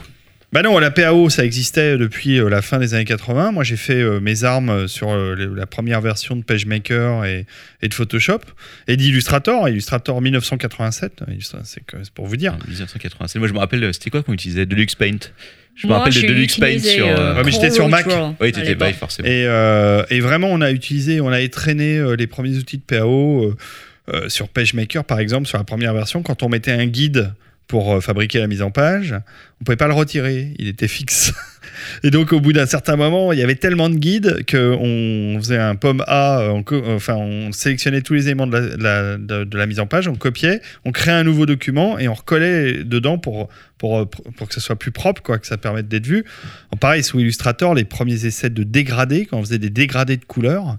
Bah non, la PAO, ça existait depuis euh, la fin des années 80. Moi, j'ai fait euh, mes armes sur euh, la première version de PageMaker et, et de Photoshop et d'Illustrator. Illustrator 1987, Illustra- c'est pour vous dire.
Ah, 1987. Moi, je me rappelle, c'était quoi qu'on utilisait? Deluxe Paint Je me
Moi,
rappelle de
j'ai
Deluxe Paint sur.
euh,
euh,
Ouais, mais j'étais sur Mac.
Oui, t'étais forcément.
Et, euh, et vraiment, on a utilisé, on a étraîné euh, les premiers outils de PAO sur PageMaker, par exemple, sur la première version. Quand on mettait un guide pour fabriquer la mise en page, on pouvait pas le retirer, il était fixe. Et donc, au bout d'un certain moment, il y avait tellement de guides qu'on faisait un pomme A, euh, on, co- enfin, on sélectionnait tous les éléments de la, de la- de- de la mise en page, on copiait, on créait un nouveau document et on recollait dedans pour, pour, euh, pour que ce soit plus propre, quoi, que ça permette d'être vu. En pareil, sous Illustrator, les premiers essais de dégradés, quand on faisait des dégradés de couleurs,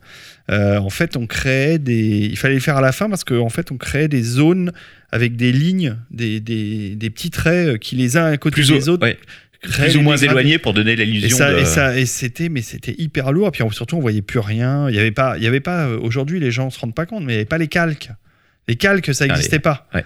euh, en fait, on créait des. Il fallait le faire à la fin parce qu'en en fait, on créait des zones avec des lignes, des, des, des petits traits euh, qui les uns à côté
plus,
des autres
ouais, plus ou moins éloigné pour donner l'illusion
ça,
de.
et ça, et c'était, mais c'était hyper lourd. Et puis surtout, on voyait plus rien. Il y avait pas, il y avait pas. euh, Aujourd'hui, les gens se rendent pas compte, mais il y avait pas les calques. Les calques, ça
Ah,
n'existait pas.
ouais.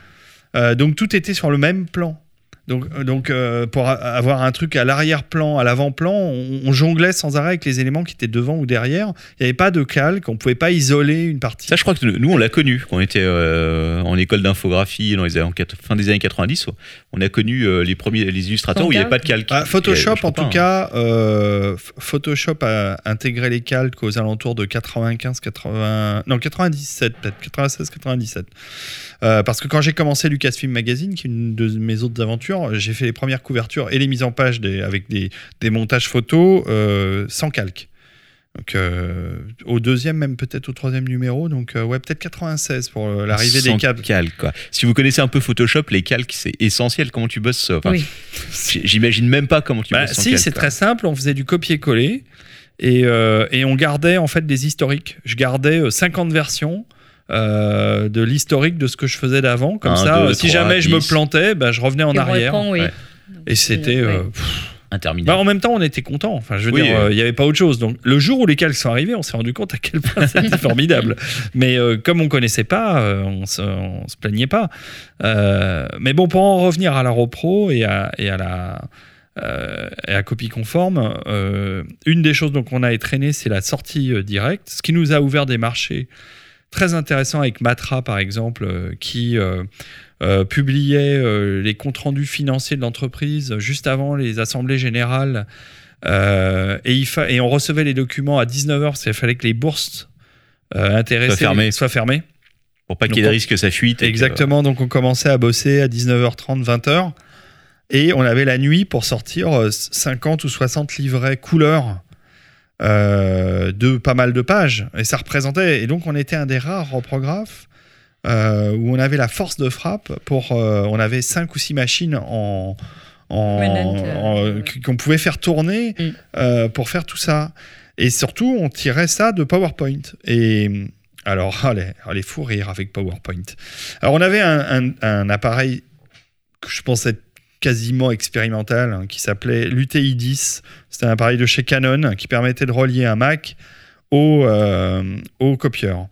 Euh, donc tout était sur le même plan. Donc, euh, donc euh, pour a- avoir un truc à l'arrière-plan, à l'avant-plan, on, on jonglait sans arrêt avec les éléments qui étaient devant ou derrière. Il n'y avait pas de calque, on pouvait pas isoler une partie.
Ça, je crois que nous, on l'a connu quand on était euh, en école d'infographie dans les années, fin des années 90. On a connu euh, les premiers les illustrateurs où il n'y avait pas de calque.
Ah, Photoshop, en tout
hein.
cas, Photoshop a intégré les calques aux alentours de 95, 80, non 97 peut-être, 96, 97. Euh, parce que quand j'ai commencé Lucasfilm Magazine, qui est une de mes autres aventures, j'ai fait les premières couvertures et les mises en page des, avec des, des montages photos euh, sans calque. Donc euh, au deuxième, même peut-être au troisième numéro, donc euh, ouais peut-être 96 pour euh, l'arrivée des
Sans
calques.
calque, quoi. Si vous connaissez un peu Photoshop, les calques, c'est essentiel. Comment tu bosses enfin,
Oui.
J'imagine même pas comment tu
Bah,
bosses sans
si, c'est très simple. On faisait du copier-coller et, euh, et on gardait en fait des historiques. Je gardais euh, 50 versions. Euh, de l'historique de ce que je faisais d'avant comme
Un,
ça
deux,
euh, si
trois,
jamais je me plantais bah, je revenais en
Et on
arrière
répond, oui.
Ouais.
Donc,
et c'était
ouais.
euh, pff.
Interminable.
Bah, en même temps on était content enfin je veux
Oui,
dire euh, il n'y avait pas autre chose donc le jour où les calques sont arrivés on s'est rendu compte à quel point c'était formidable mais euh, comme on connaissait pas euh, on, se, on se plaignait pas Euh, mais bon pour en revenir à la repro et à, et à la euh, et à copie conforme euh, une des choses donc on a traîné c'est la sortie euh, directe ce qui nous a ouvert des marchés très intéressants avec Matra par exemple euh, qui euh, euh, publiait les comptes rendus financiers de l'entreprise juste avant les assemblées générales et, il fa- et on recevait les documents à 19h parce qu'il fallait que les bourses intéressées
Soient fermées.
soient fermées.
Pour pas qu'il y ait de risque que ça fuite. que-
Exactement, donc on commençait à bosser à 19h30, 20h. Et on avait la nuit pour sortir euh, 50 ou 60 livrets couleurs euh, de pas mal de pages. Et ça représentait. Et donc on était un des rares reprographes euh, où on avait la force de frappe pour. euh, on avait 5 ou 6 machines en. en- qu'on pouvait faire tourner
Mm.
pour faire tout ça. Et surtout, on tirait ça de PowerPoint. Et alors, allez, allez, fou rire avec PowerPoint. Alors, on avait un, un- un appareil que je pensais quasiment expérimental hein, qui s'appelait l'UTI 10. C'était un appareil de chez Canon qui permettait de relier un Mac au, euh, au copieur.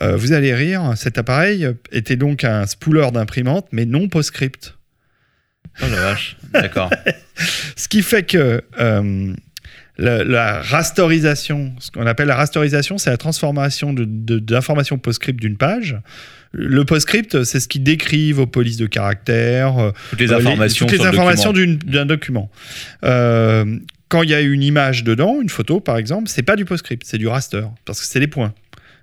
Euh, vous allez rire, cet appareil était donc un spooler d'imprimante, mais non PostScript.
Oh la vache. D'accord.
Ce qui fait que euh, la, la rasterisation, ce qu'on appelle la rasterisation, c'est la transformation de- de- d'informations post-script d'une page. Le post-script, c'est ce qui décrit vos polices de caractère, euh,
Toutes les
euh,
informations.
toutes les d'un document. Euh, quand il y a une image dedans, une photo par exemple, c'est pas du post-script, c'est du raster, parce que c'est des points.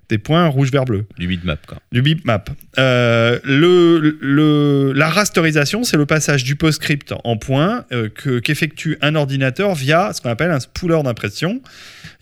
Des points rouge, vert, bleu
Du bitmap, quoi.
du bitmap. Euh, le, le- la rasterisation, c'est le passage du PostScript en point euh, que- qu'effectue un ordinateur via ce qu'on appelle un spooler d'impression.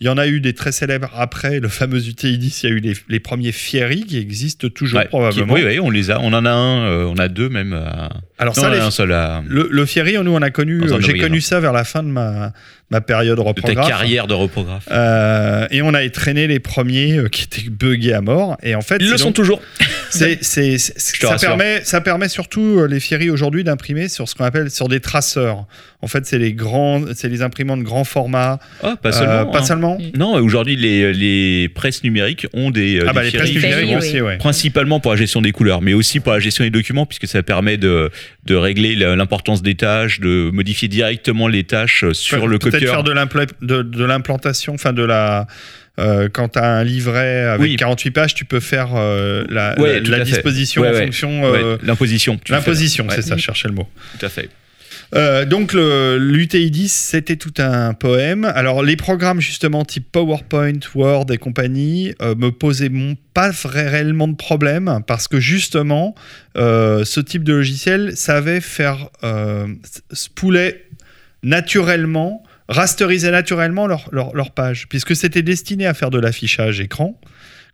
Il y en a eu des très célèbres après le fameux UTI-10. Il y a eu les, les premiers Fieri qui existent toujours
Ouais,
probablement.
qui- oui, oui, on les a. On en a un, euh, on a deux même. à-
Alors
Non,
ça,
on
les-
un seul à-
le, le Fieri, nous on a connu, j'ai connu ça vers la fin de ma, ma période
de ta
reprographe.
carrière de reprographe.
Euh, et on a traîné les premiers euh, qui étaient buggés à mort. Et en fait,
Ils le sont toujours.
C'est, c'est- c'est-
Je te
ça,
rassure.
permet, ça permet surtout euh, les Fieri aujourd'hui d'imprimer sur ce qu'on appelle sur des traceurs. En fait, c'est les grands, c'est les imprimantes grand format.
Ah, pas
Euh,
seulement.
pas
hein.
seulement.
Non, aujourd'hui, les, les presses numériques ont des, euh,
Ah bah
des
les presses numériques
oui.
aussi, ouais.
principalement pour la gestion des couleurs, mais aussi pour la gestion des documents, puisque ça permet de, de régler l'importance des tâches, de modifier directement les tâches euh, sur le
Peut-être faire de, l'impla- de, de l'implantation, enfin de la. euh, quand tu as un livret avec
Oui.
48 pages, tu peux faire euh, la,
Ouais,
disposition
Ouais,
en
ouais.
fonction. Euh,
L'imposition.
L'imposition, c'est ça, je cherchais le mot.
Tout à fait.
Euh, donc l'UTI 10, c'était tout un poème. Alors les programmes justement type PowerPoint, Word et compagnie euh, me posaient mon- pas vrai- réellement de problème parce que justement euh, ce type de logiciel savait faire s- spooler naturellement, rasteriser naturellement leur, page puisque c'était destiné à faire de l'affichage écran.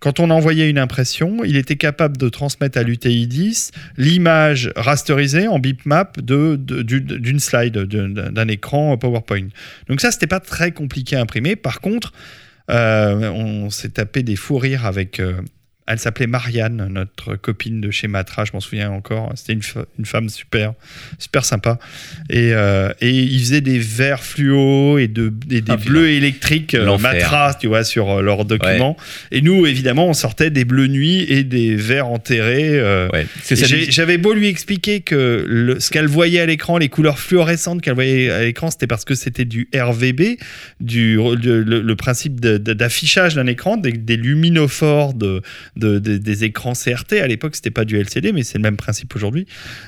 Quand on envoyait une impression, il était capable de transmettre à l'UTI 10 l'image rasterisée en bitmap de, de- d'une slide, d'un, d'un écran PowerPoint. Donc ça, c'était pas très compliqué à imprimer. Par contre, euh, on s'est tapé des fous rires avec euh, Elle s'appelait Marianne, notre copine de chez Matra, je m'en souviens encore. C'était une, femme super, super sympa. Et, euh, et ils faisaient des verts fluo et, de, et des
Ah,
bleus électriques euh. Matra, tu vois, sur euh, leurs documents. Et nous, évidemment, on sortait des bleus nuit et des verts enterrés. euh,
Ouais.
J'avais beau lui expliquer que le- ce qu'elle voyait à l'écran, les couleurs fluorescentes qu'elle voyait à l'écran, c'était parce que c'était du RVB, du, le, le principe d'affichage d'un écran, des, des luminophores de, de- de- des écrans CRT. À l'époque, c'était pas du LCD, mais c'est le même principe aujourd'hui.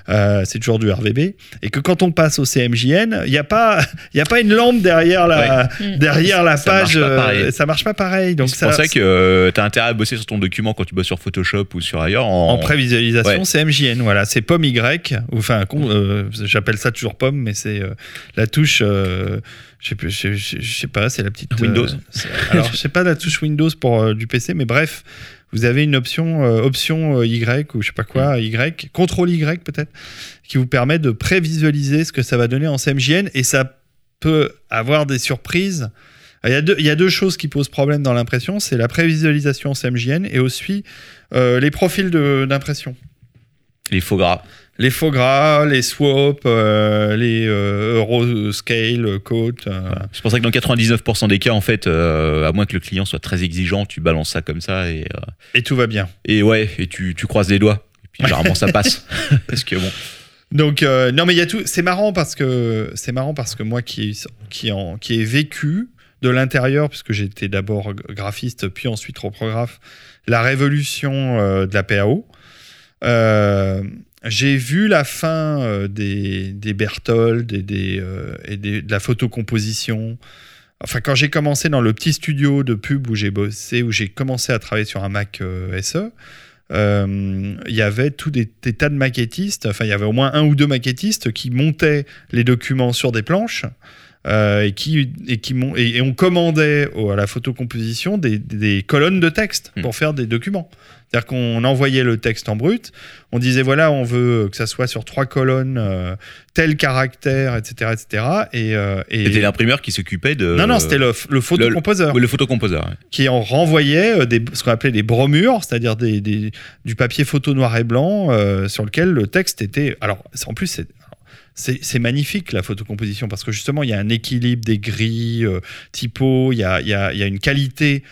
Euh, c'est toujours du RVB. Et que quand on passe au CMJN, il n'y a, pas- il y a pas une lampe derrière la,
Ouais.
derrière la
Ça marche
page.
pareil.
euh, ça marche pas pareil. Donc
C'est pour ça que tu as intérêt à bosser sur ton document quand tu bosses sur Photoshop ou sur ailleurs. En,
En prévisualisation,
Ouais.
c'est MJN, voilà, c'est pomme Y, ou enfin, euh, j'appelle ça toujours pomme, mais c'est euh, la touche, euh, je sais je, sais pas, c'est la petite euh,
Windows.
c'est- alors, je sais pas la touche Windows pour euh, du PC, mais bref, vous avez une option, euh, option euh, Y ou je sais pas
Mm.
quoi, Y, contrôle Y peut-être, qui vous permet de prévisualiser ce que ça va donner en CMJN, et ça peut avoir des surprises. Il y, a deux, il y a deux choses qui posent problème dans l'impression, c'est la prévisualisation en CMJN et aussi euh, les profils d'impression.
les faux gras.
Les faux gras, les swaps, euh, les euh, Euroscale, euh, Coat. euh,
C'est pour ça que dans 99% des cas, en fait, euh, à moins que le client soit très exigeant, tu balances ça comme ça et,
et tout va bien.
et ouais, et tu, tu croises les doigts. Et puis généralement ça passe. Parce que bon.
Donc non mais il y a tout. C'est marrant parce que c'est marrant parce que moi qui qui en qui ai vécu de l'intérieur puisque j'étais d'abord graphiste puis ensuite reprographe la révolution de la PAO. euh, j'ai vu la fin euh, des, des Berthold et, des, euh, et des- de la photocomposition. Enfin, quand j'ai commencé dans le petit studio de pub où j'ai bossé, où j'ai commencé à travailler sur un Mac euh, SE, il y avait tout des, tas de maquettistes, enfin il y avait au moins un ou deux maquettistes qui montaient les documents sur des planches et, qui, et, qui et, et on commandait au- à la photocomposition des, des colonnes de texte
Hmm.
pour faire des documents. C'est-à-dire qu'on envoyait le texte en brut, on disait voilà, on veut que ça soit sur trois colonnes, euh, tel caractère, etc. etc. Et, euh, et-
C'était l'imprimeur qui s'occupait de.
non, non, c'était le, le photocomposeur
le, le photocomposeur. ouais.
qui en renvoyait euh, des, ce qu'on appelait des bromures, c'est-à-dire des, des- du papier photo noir et blanc euh, sur lequel le texte était. Alors, en plus, c'est. C'est magnifique la photocomposition parce que justement il y a un équilibre des grilles, euh, typo, il y a- il y a une qualité,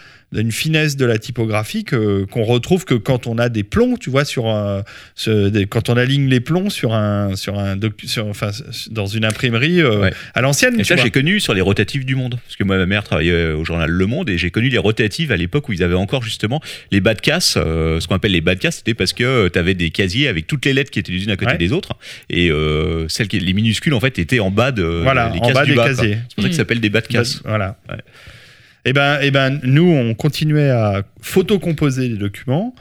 une finesse de la typographie que- qu'on retrouve que quand on a des plombs, tu vois, sur un, ce- des- quand on aligne les plombs sur un, sur un docu- sur- enfin, dans une imprimerie euh,
Ouais.
à l'ancienne.
Et ça, j'ai connu sur les rotatives du Monde. Parce que moi, ma mère travaillait au journal Le Monde et j'ai connu les rotatives à l'époque où ils avaient encore justement les bas de casse. euh, ce qu'on appelle les bas de casse, c'était parce que tu avais des casiers avec toutes les lettres qui étaient les unes à côté
Ouais.
des autres. Et euh, celles qui, les minuscules, en fait, étaient en bas de
Voilà,
les
en bas
du
des
bas.
casiers.
C'est pour ça que ça s'appelle des bas de casse.
Voilà.
Ouais.
Et ben, et ben, nous, on continuait à photocomposer les documents.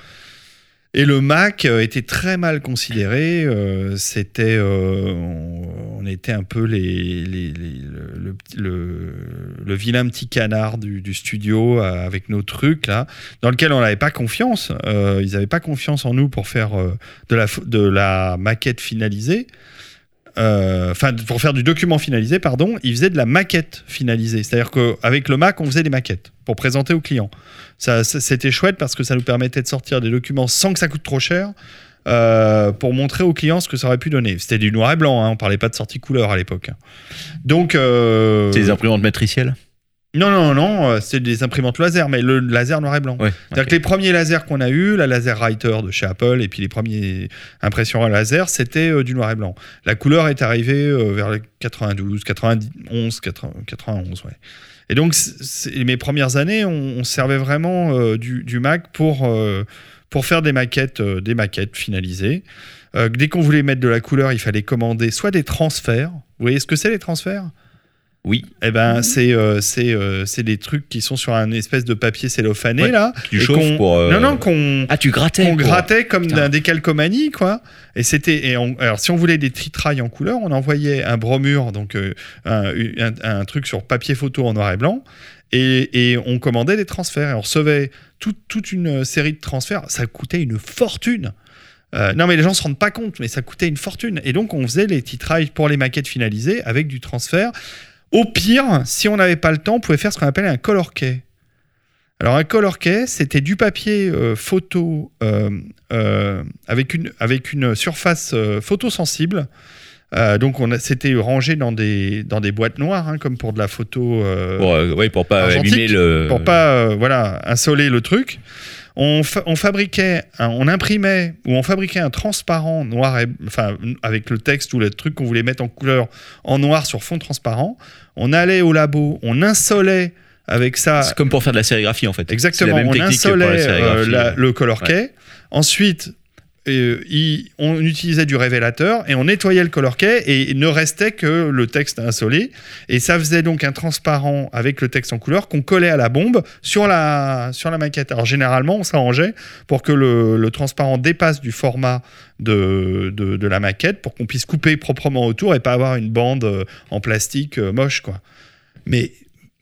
Et le Mac euh, était très mal considéré. euh, C'était, euh, on, était un peu les, le, vilain petit canard du, studio avec nos trucs là, dans lequel on n'avait pas confiance. Ils n'avaient pas confiance en nous pour faire de, la, de la maquette finalisée. Euh, Enfin, pour faire du document finalisé, pardon, ils faisaient de la maquette finalisée. C'est-à-dire qu'avec le Mac, on faisait des maquettes pour présenter aux clients. Ça- c'était chouette parce que ça nous permettait de sortir des documents sans que ça coûte trop cher. euh, pour montrer aux clients ce que ça aurait pu donner. C'était du noir et blanc, hein, on parlait pas de sortie couleur à l'époque. Donc, euh,
C'est des imprimantes matricielles?
Non, non, non, euh, c'est des imprimantes laser, mais le laser noir et blanc.
Ouais.
C'est-à-dire que les premiers lasers qu'on a eu, la laser writer de chez Apple et puis les premiers impressions à laser, c'était euh, du noir et blanc. La couleur est arrivée euh, vers les 92, 91, 80 91, ouais. Et donc, mes premières années, on, on servait vraiment euh, du, du Mac pour, pour faire des maquettes, des maquettes finalisées. Dès qu'on voulait mettre de la couleur, il fallait commander soit des transferts. Vous voyez ce que c'est les transferts?
Oui.
eh ben, c'est euh, c'est euh, c'est des trucs qui sont sur un espèce de papier cellophané
Ouais,
là.
Tu
et
chauffes pour. euh,
Non, non, qu'on
Ah, tu grattais.
qu'on
pour-
grattait comme d'un décalcomanie, quoi. Et c'était. Et on- alors, si on voulait des titrailles en couleur, on envoyait un bromure, donc euh, un, un- un truc sur papier photo en noir et blanc, et, et on commandait des transferts. Et on recevait tout- toute une série de transferts. Ça coûtait une fortune. Euh, non, mais les gens se rendent pas compte, mais ça coûtait une fortune. Et donc, on faisait les titrailles pour les maquettes finalisées avec du transfert. Au pire, si on n'avait pas le temps, on pouvait faire ce qu'on appelle un color key. Alors un color c'était du papier euh, photo euh, euh, avec, une, avec une surface photosensible. Euh, donc on a- c'était rangé dans des, dans des boîtes noires, hein, comme pour de la photo. euh,
Pour, euh, ouais, pour pas abîmer le.
pour pas voilà insoler le truc. On, fa- on fabriquait, un- on imprimait ou on fabriquait un transparent noir, et, enfin avec le texte ou le truc qu'on voulait mettre en couleur en noir sur fond transparent. On allait au labo, on insolait avec ça
C'est comme pour faire de la sérigraphie en fait.
Exactement,
C'est la même
on
la
insolait euh, la- le color key. Ensuite, euh, on utilisait du révélateur et on nettoyait le color key et il ne restait que le texte insolé. Et ça faisait donc un transparent avec le texte en couleur qu'on collait à la bombe sur la, sur la maquette. Alors généralement, on s'arrangeait pour que le, le transparent dépasse du format de, de, de la maquette pour qu'on puisse couper proprement autour et pas avoir une bande euh, en plastique euh, moche. quoi. Mais,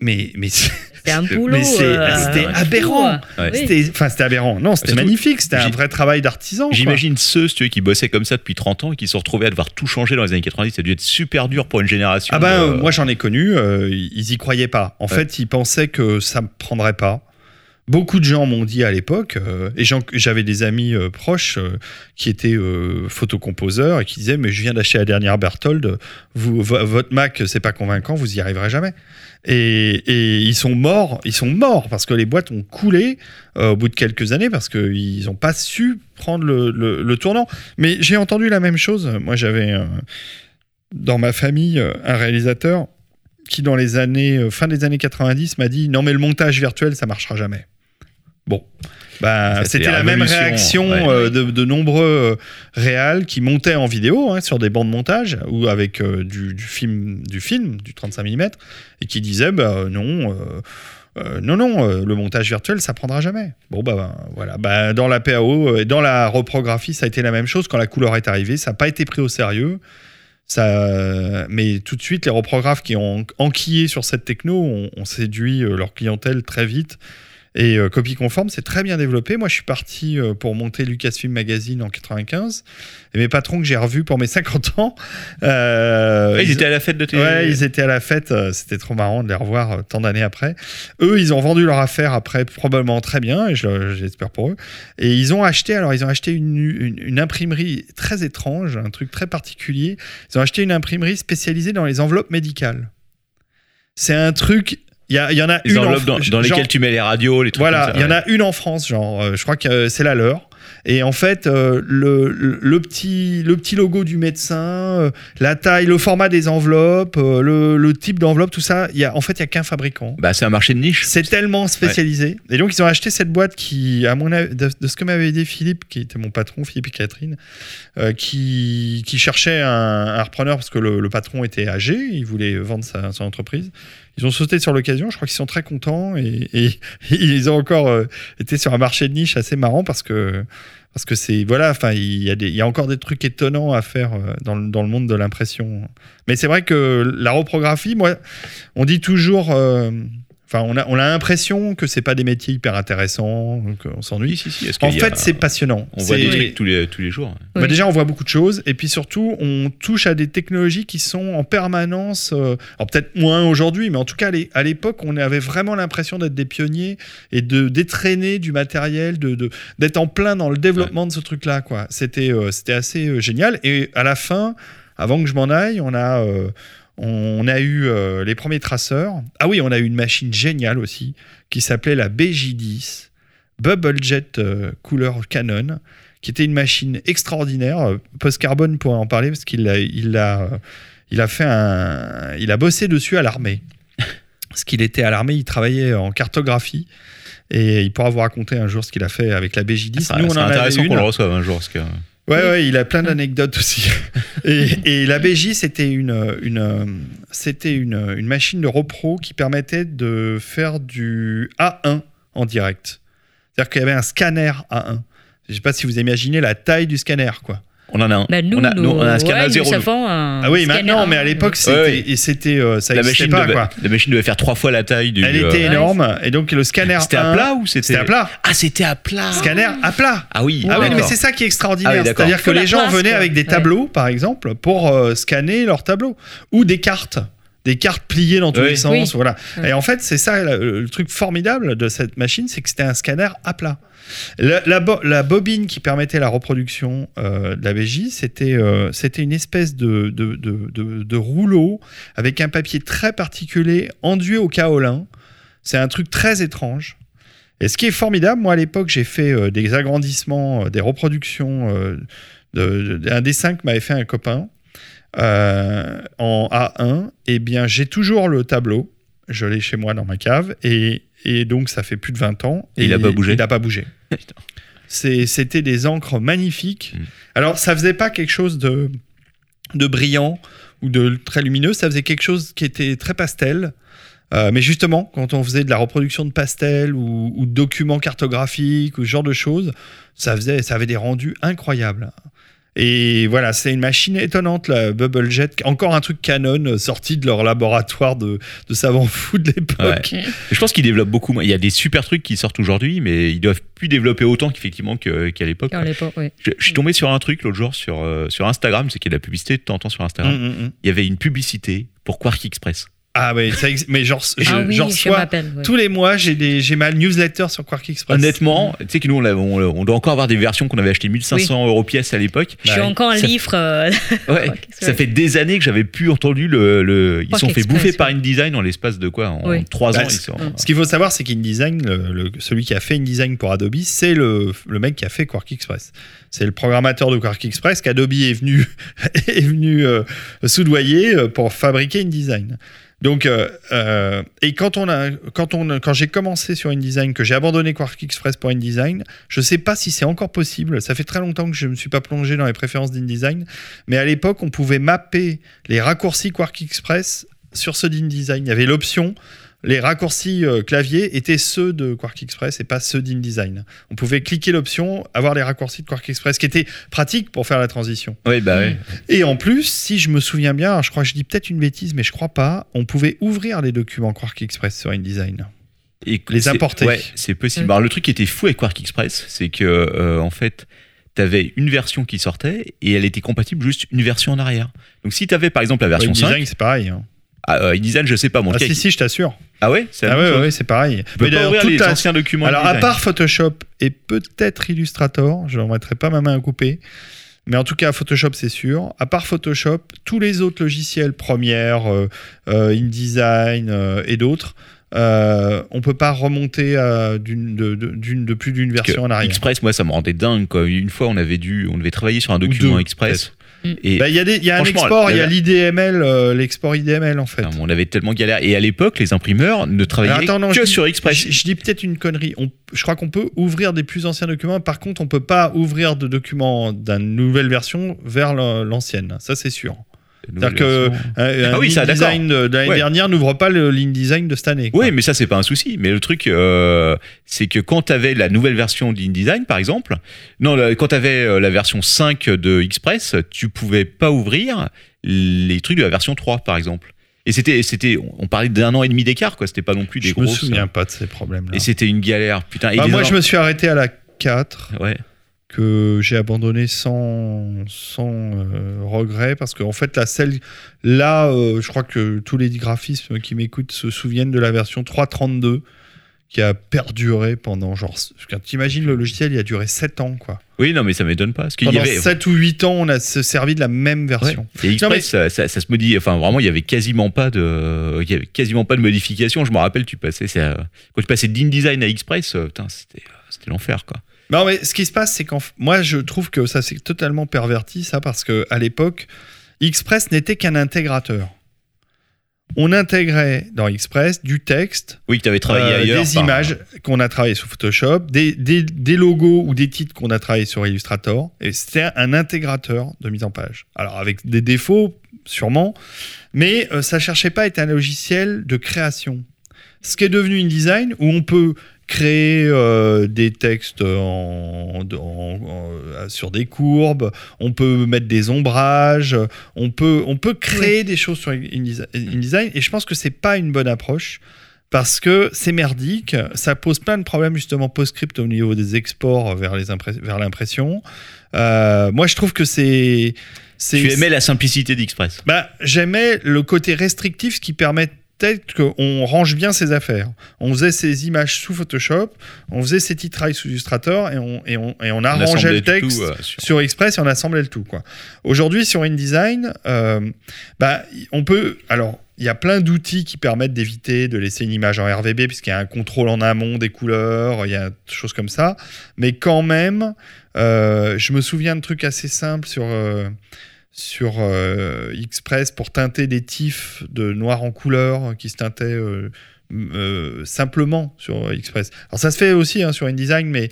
mais, mais
C'est un boulot.
mais c'est-
euh,
c'était aberrant.
Ouais.
C'était, enfin, c'était aberrant. Non, c'était magnifique. C'était un vrai travail d'artisan.
J'imagine ceux, si tu veux, qui bossaient comme ça depuis 30 ans et qui se sont retrouvés à devoir tout changer dans les années 90. Ça a dû être super dur pour une génération.
Ah ben,
de-
euh, moi j'en ai connu. euh, ils y croyaient pas. En
Ouais.
fait, ils pensaient que ça me prendrait pas. Beaucoup de gens m'ont dit à l'époque, euh, et j'avais des amis euh, proches euh, qui étaient photocomposeurs et qui disaient mais je viens d'acheter la dernière Berthold, votre Mac c'est pas convaincant, vous y arriverez jamais. Et, ils sont morts, ils sont morts parce que les boîtes ont coulé au bout de quelques années parce qu'ils n'ont pas su prendre le, le- tournant. Mais j'ai entendu la même chose. Moi j'avais dans ma famille un réalisateur qui dans les années fin des années 90 m'a dit non mais le montage virtuel ça marchera jamais. Bon, bah, c'était
la
même réaction
ouais.
euh, de, de nombreux euh, réals qui montaient en vidéo hein, sur des bancs de montage ou avec euh, du, du film, du film, du 35 mm, et qui disaient bah, non. euh, non, non, le montage virtuel, ça prendra jamais. Bon, bah, bah, voilà. Bah, dans la PAO et dans la reprographie, ça a été la même chose. Quand la couleur est arrivée, ça n'a pas été pris au sérieux. Ça, mais tout de suite, les reprographes qui ont enquillé sur cette techno ont, ont séduit leur clientèle très vite. Et euh, Copie Conforme, c'est très bien développé. Moi, je suis parti euh, pour monter Lucasfilm Magazine en 95. Et mes patrons que j'ai revus pour mes 50 ans. euh,
ils
ils-
étaient à la fête de tes.
Ouais, ils étaient à la fête. C'était trop marrant de les revoir tant d'années après. Eux, ils ont vendu leur affaire après, probablement très bien, et je- j'espère pour eux. Et ils ont acheté, alors ils ont acheté une, une- une imprimerie très étrange, un truc très particulier. Ils ont acheté une imprimerie spécialisée dans les enveloppes médicales. C'est un truc. Il y, en a
Les
une en-
enveloppes dans, dans
genre-
lesquelles tu mets les radios, les trucs
voilà, il y en a une en France, genre, euh, je crois que euh, c'est la leur. Et en fait, euh, le, petit, le petit logo du médecin, euh, la taille, le format des enveloppes, euh, le, le type d'enveloppe, tout ça, il y a, en fait, il n'y a qu'un fabricant.
Bah, c'est un marché de niche.
C'est tellement spécialisé. Et donc, ils ont acheté cette boîte qui, à mon avis, de, de ce que m'avait dit Philippe, qui était mon patron, Philippe et Catherine, qui, qui cherchait un, un repreneur parce que le, le patron était âgé, il voulait vendre sa, son entreprise. Ils ont sauté sur l'occasion, je crois qu'ils sont très contents et, ils ont encore euh, été sur un marché de niche assez marrant parce que c'est voilà, enfin il y a encore des trucs étonnants à faire euh, dans le, dans le monde de l'impression. Mais c'est vrai que la reprographie, moi, on dit toujours. euh, Enfin, on a, on a l'impression que c'est pas des métiers hyper intéressants, qu'on s'ennuie.
Si,
En fait, c'est passionnant.
On voit des trucs tous les, tous les jours.
bah
Oui.
déjà, on voit beaucoup de choses, et puis surtout, on touche à des technologies qui sont en permanence. euh, alors peut-être moins aujourd'hui, mais en tout cas, à l'é- à l'époque, on avait vraiment l'impression d'être des pionniers et de d'étraîner du matériel, de de- d'être en plein dans le développement de ce truc-là. C'était euh, c'était assez euh, génial. Et à la fin, avant que je m'en aille, on a euh, on a eu euh, les premiers traceurs. Ah oui, on a eu une machine géniale aussi qui s'appelait la BJ10 Bubble Jet euh, couleur Canon qui était une machine extraordinaire. Euh, Post Carbone pourrait en parler parce qu'il a, il a, euh, il a fait un, il a bossé dessus à l'armée. Parce qu'il était à l'armée, il travaillait en cartographie et il pourra vous raconter un jour ce qu'il a fait avec la BJ10.
Ça
Nous, on en
intéressant qu'on le reçoive un jour. Parce que...
Ouais, ouais, il a plein d'anecdotes aussi. et, et la BJ, c'était une, une, c'était une, une machine de repro qui permettait de faire du A1 en direct. C'est-à-dire qu'il y avait un scanner A1. Je sais pas si vous imaginez la taille du scanner, quoi.
On en a un.
Bah, nous,
on, a, nous, on a un scanner
ouais,
zéro. nous.
avons un
Ah oui, maintenant, mais à l'époque, c'était,
Ouais,
c'était, euh, ça
La machine,
pas,
devait,
quoi.
la machine devait faire trois fois la taille du.
Elle
euh,
était énorme, et donc le scanner
C'était à
1,
plat ou c'était
C'était à plat.
Ah, c'était à plat.
Scanner à plat.
Ah oui.
Ah oui, mais c'est ça qui est extraordinaire.
Ah oui.
C'est-à-dire que les gens
place,
venaient
quoi.
avec des
Ouais.
tableaux, par exemple, pour euh, scanner leurs tableaux. Ou des cartes. Des cartes pliées dans tous
Oui.
les sens.
Oui.
Voilà. Et en fait, c'est ça le, le truc formidable de cette machine, c'est que c'était un scanner à plat. La, la bo- la bobine qui permettait la reproduction euh, de la BJ, c'était euh, c'était une espèce de, de, de, de- de rouleau avec un papier très particulier enduit au kaolin. C'est un truc très étrange. Et ce qui est formidable, moi à l'époque, j'ai fait euh, des agrandissements, euh, des reproductions euh, de- de- d'un dessin que m'avait fait un copain euh, en A1. Et bien, j'ai toujours le tableau. Je l'ai chez moi dans ma cave. Et, et donc, ça fait plus de 20 ans.
Et il a pas bougé
Il n'a pas bougé. C'était des encres magnifiques.
Mm.
Alors, ça faisait pas quelque chose de, de brillant ou de très lumineux. Ça faisait quelque chose qui était très pastel. Euh, mais justement, quand on faisait de la reproduction de pastel ou, ou de documents cartographiques ou ce genre de choses, ça, faisait, ça avait des rendus incroyables. Et voilà, c'est une machine étonnante, la Bubble Jet. Encore un truc Canon euh, sorti de leur laboratoire de, de savants fous de l'époque.
Ouais. Je pense qu'ils développent beaucoup. moins. Il y a des super trucs qui sortent aujourd'hui, mais ils doivent plus développer autant qu'effectivement que- qu'à l'époque.
À l'époque, oui.
Je, je suis tombé sur un truc l'autre jour sur, euh, sur Instagram, c'est qu'il y a de la publicité de temps en temps sur Instagram.
Mm, mm, mm.
Il y avait une publicité pour Quark Express.
Ah, mais, ça mais genre, je,
ah oui,
j'en
je
reçois
m'appelle. ouais.
tous les mois, j'ai, des, j'ai ma newsletter sur Quark Express.
Honnêtement, tu sais que nous, on, l'a- on- on doit encore avoir des versions qu'on avait achetées 1500 euros pièce à l'époque.
Je suis
Bah,
encore un
ça-
livre. euh,
Ouais, ça fait des années que j'avais plus entendu le. le- ils sont fait
Express,
bouffer par. InDesign en l'espace de quoi En
Oui.
3
Bah,
ans. sont-
Ce qu'il faut savoir, c'est qu'InDesign, le, le- celui qui a fait InDesign pour Adobe, c'est le, le mec qui a fait Quark Express. C'est le programmateur de Quark Express qu'Adobe est venu, est venu euh, soudoyer euh, pour fabriquer InDesign. Donc, euh, euh, et quand, on a, quand, on, quand j'ai commencé sur InDesign, que j'ai abandonné Quark Express pour InDesign, je sais pas si c'est encore possible. Ça fait très longtemps que je ne me suis pas plongé dans les préférences d'InDesign. Mais à l'époque, on pouvait mapper les raccourcis Quark Express sur ceux d'InDesign. Il y avait l'option les raccourcis euh, clavier étaient ceux de Quark Express et pas ceux d'InDesign. On pouvait cliquer l'option, avoir les raccourcis de Quark Express, qui était pratique pour faire la transition.
Ouais, bah ouais.
Et en plus, si je me souviens bien, je crois que je dis peut-être une bêtise, mais je crois pas, on pouvait ouvrir les documents Quark Express sur InDesign.
Et
Les importer.
Ouais, c'est possible.
Mm.
Alors, le truc qui était fou avec Quark Express, c'est que euh, en fait, tu avais une version qui sortait et elle était compatible juste une version en arrière. Donc si tu avais par exemple la version
InDesign,
5,
c'est pareil. hein.
Ah, euh, InDesign, je sais pas, mon
Ah
cas,
si, si, je t'assure.
Ah ouais, c'est
Ah ouais, ouais, c'est pareil.
Peux pas ouvrir les
la-
anciens documents.
Alors, à part Photoshop et peut-être Illustrator, je ne mettrai pas ma main à couper, mais en tout cas, Photoshop, c'est sûr. À part Photoshop, tous les autres logiciels, Premiere, euh, euh, InDesign et d'autres, euh, on peut pas remonter d'une de, de- d'une- de plus d'une version en arrière.
Express, moi, ça me rendait dingue. Quoi. Une fois, on avait dû, on devait travailler sur un document Express. Et
Bah, Il y a, des- il y a un export, il y a l'IDML, euh, l'export IDML en fait.
non, on avait tellement galère. Et à l'époque, les imprimeurs ne travaillaient
attends, non,
que
je dis-
sur Express.
Je, je dis peut-être une connerie. On- je crois qu'on peut ouvrir des plus anciens documents. Par contre, on peut pas ouvrir de documents d'une nouvelle version vers l'ancienne. Ça, c'est sûr. C'est-à-dire que un,
Ah oui, ça,
design de, de l'année
Ouais.
dernière n'ouvre pas le lean design de cette année. quoi.
Oui, mais ça, c'est pas un souci. Mais le truc, euh, c'est que quand tu avais la nouvelle version d'InDesign, par exemple, non, quand tu avais la version 5 de Express, tu pouvais pas ouvrir les trucs de la version 3, par exemple. Et c'était, c'était, on parlait d'un an et demi d'écart, quoi. C'était pas non plus des
je me
grosses.
souviens pas de ces problèmes-là.
Et c'était une galère, putain. Et
Bah, moi, je me suis arrêté à la 4
Ouais.
Que j'ai abandonné sans, sans euh, regret parce qu'en fait, la celle là, euh, je crois que tous les graphismes qui m'écoutent se souviennent de la version 3.32 qui a perduré pendant genre. Quand tu imagines le logiciel, il a duré 7 ans quoi.
Oui, non, mais ça m'étonne pas. Parce qu'il y avait.
7 ou 8 ans, on a se servi de la même
Ouais.
version.
Et Express,
Non, mais-
ça, ça- ça se modifie. Enfin, vraiment, il y avait quasiment pas de, il y avait quasiment pas de modification. Je me rappelle, tu passais, ça- quand tu passais d'InDesign à Express, euh, putain, c'était, c'était l'enfer, quoi.
Non, mais ce qui se passe, c'est qu'en moi, je trouve que ça s'est totalement perverti, ça, parce que à l'époque, Express n'était qu'un intégrateur. On intégrait dans Express du texte,
Oui, que tu avais travaillé
euh,
ailleurs.
des
par-
images qu'on a travaillé sur Photoshop, des, des- des logos ou des titres qu'on a travaillé sur Illustrator, et c'était un intégrateur de mise en page. Alors avec des défauts, sûrement, mais euh, ça cherchait pas à être un logiciel de création. Ce qui est devenu InDesign, où on peut créer euh, des textes en- en- en- sur des courbes, on peut mettre des ombrages, on peut, on peut créer des choses sur InDesign, et je pense que c'est pas une bonne approche parce que c'est merdique, ça pose plein de problèmes justement post-script au niveau des exports vers les impress- vers l'impression. Euh, moi, je trouve que c'est c'est
Tu aimais la simplicité d'Express?
bah, j'aimais le côté restrictif, ce qui permettait qu'on range bien ses affaires. On faisait ses images sous Photoshop, on faisait ses titrailles sous Illustrator et on, et on, et on
On
arrangeait le texte
tout, euh, sur-
sur Express et on assemblait le tout. quoi. Aujourd'hui, sur InDesign, euh, bah, on peut. Alors, il y a plein d'outils qui permettent d'éviter de laisser une image en RVB, puisqu'il y a un contrôle en amont des couleurs, il y a des choses comme ça. Mais quand même, euh, je me souviens de trucs assez simples sur. Sur euh, Express pour teinter des tifs de noir en couleur qui se teintaient euh, euh, simplement sur Express. Alors ça se fait aussi hein, sur InDesign, mais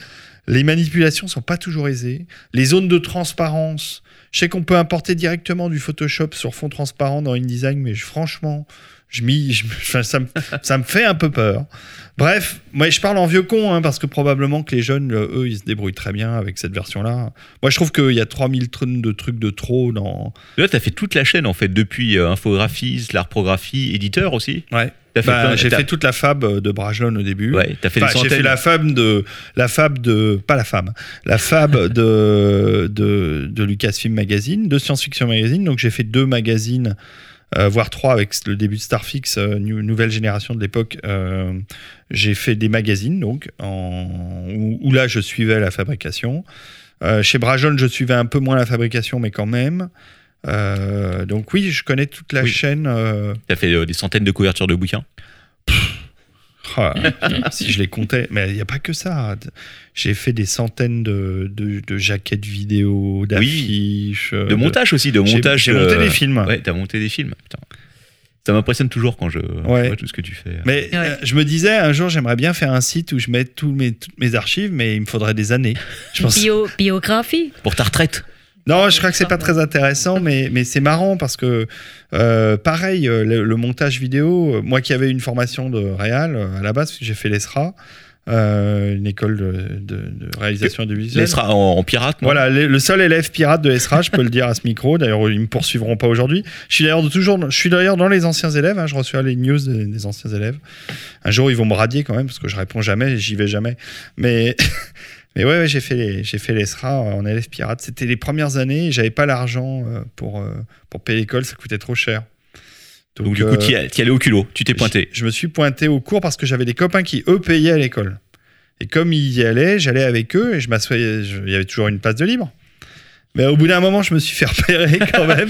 les manipulations sont pas toujours aisées. Les zones de transparence, je sais qu'on peut importer directement du Photoshop sur fond transparent dans InDesign, mais franchement, je m'y- ça, me, ça me fait un peu peur. Bref, moi je parle en vieux con, hein, parce que probablement que les jeunes, euh, eux, ils se débrouillent très bien avec cette version-là. Moi je trouve qu'il y a 3000 tonnes de trucs de trop dans...
Là, t'as fait toute la chaîne en fait, depuis euh, infographie, l'arprographie, éditeur aussi.
Ouais. Bah, j'ai fait toute la fab de Brajlon au début.
Ouais, t'as fait
Enfin,
des
j'ai fait la fab de la fab de pas la femme la fab de de, de Lucasfilm Magazine de Science Fiction Magazine donc j'ai fait deux magazines euh, voire trois avec le début de Starfix euh, nou- nouvelle génération de l'époque euh, j'ai fait des magazines donc en, où, où là je suivais la fabrication chez Brajon je suivais un peu moins la fabrication mais quand même donc oui je connais toute la
Oui.
chaîne euh,
T'as fait des centaines de couvertures de bouquins?
Ah, si je les comptais, mais il n'y a pas que ça. J'ai fait des centaines de, de, de jaquettes vidéo, d'affiches.
De montage aussi, de montage.
J'ai monté
euh,
des films.
Ouais, t'as monté des films. Putain. Ça m'impressionne toujours quand je
Ouais.
vois tout ce que tu fais.
Mais
Ouais.
euh, je me disais, un jour, j'aimerais bien faire un site où je mets tous mes, toutes mes archives, mais il me faudrait des années. Je pense.
Bio, biographie
Pour ta retraite.
Non, je crois que c'est pas très intéressant, mais, mais c'est marrant parce que, euh, pareil, euh, le, le montage vidéo, euh, moi qui avais une formation de réal à la base, j'ai fait l'ESRA, euh, une école de, de- de réalisation audiovisuelle.
Laissera en, en pirate.
Voilà, le, le seul élève pirate de l'ESRA, je peux le dire à ce micro. D'ailleurs, ils me poursuivront pas aujourd'hui. Je suis d'ailleurs toujours, je suis d'ailleurs dans les anciens élèves. hein, je reçois les news des, des anciens élèves. Un jour, ils vont me radier quand même parce que je réponds jamais, j'y vais jamais. Mais, mais ouais, ouais, j'ai fait les, j'ai fait l'ESRA en élève pirate. C'était les premières années. et J'avais pas l'argent euh, pour euh, pour payer l'école, ça coûtait trop cher.
Donc, du coup,
euh,
t'y es t'y allais au culot. Tu t'es pointé.
je, je me suis pointé au cours parce que j'avais des copains qui, eux, payaient à l'école. Et comme ils y allaient, j'allais avec eux et je m'assoyais. Il y avait toujours une place de libre. Mais au bout d'un moment, je me suis fait repérer quand même.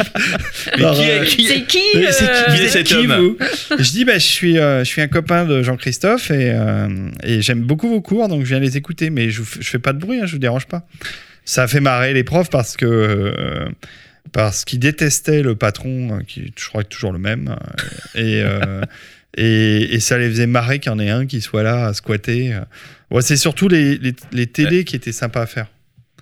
Mais
par,
qui est-
euh,
qui est-
C'est qui
c'est
euh,
qui,
Qui est
vous êtes
cet
qui,
homme
vous? Je dis, bah, je, suis, euh, je suis un copain de Jean-Christophe et, euh, et j'aime beaucoup vos cours, donc je viens les écouter, mais je, je fais pas de bruit, hein, je vous dérange pas. Ça a fait marrer les profs parce que. euh, parce qu'ils détestaient le patron, qui je crois que toujours le même, et, euh, et, et ça les faisait marrer qu'il y en ait un qui soit là à squatter. Ouais, c'est surtout les, les, les TD qui étaient sympas à faire.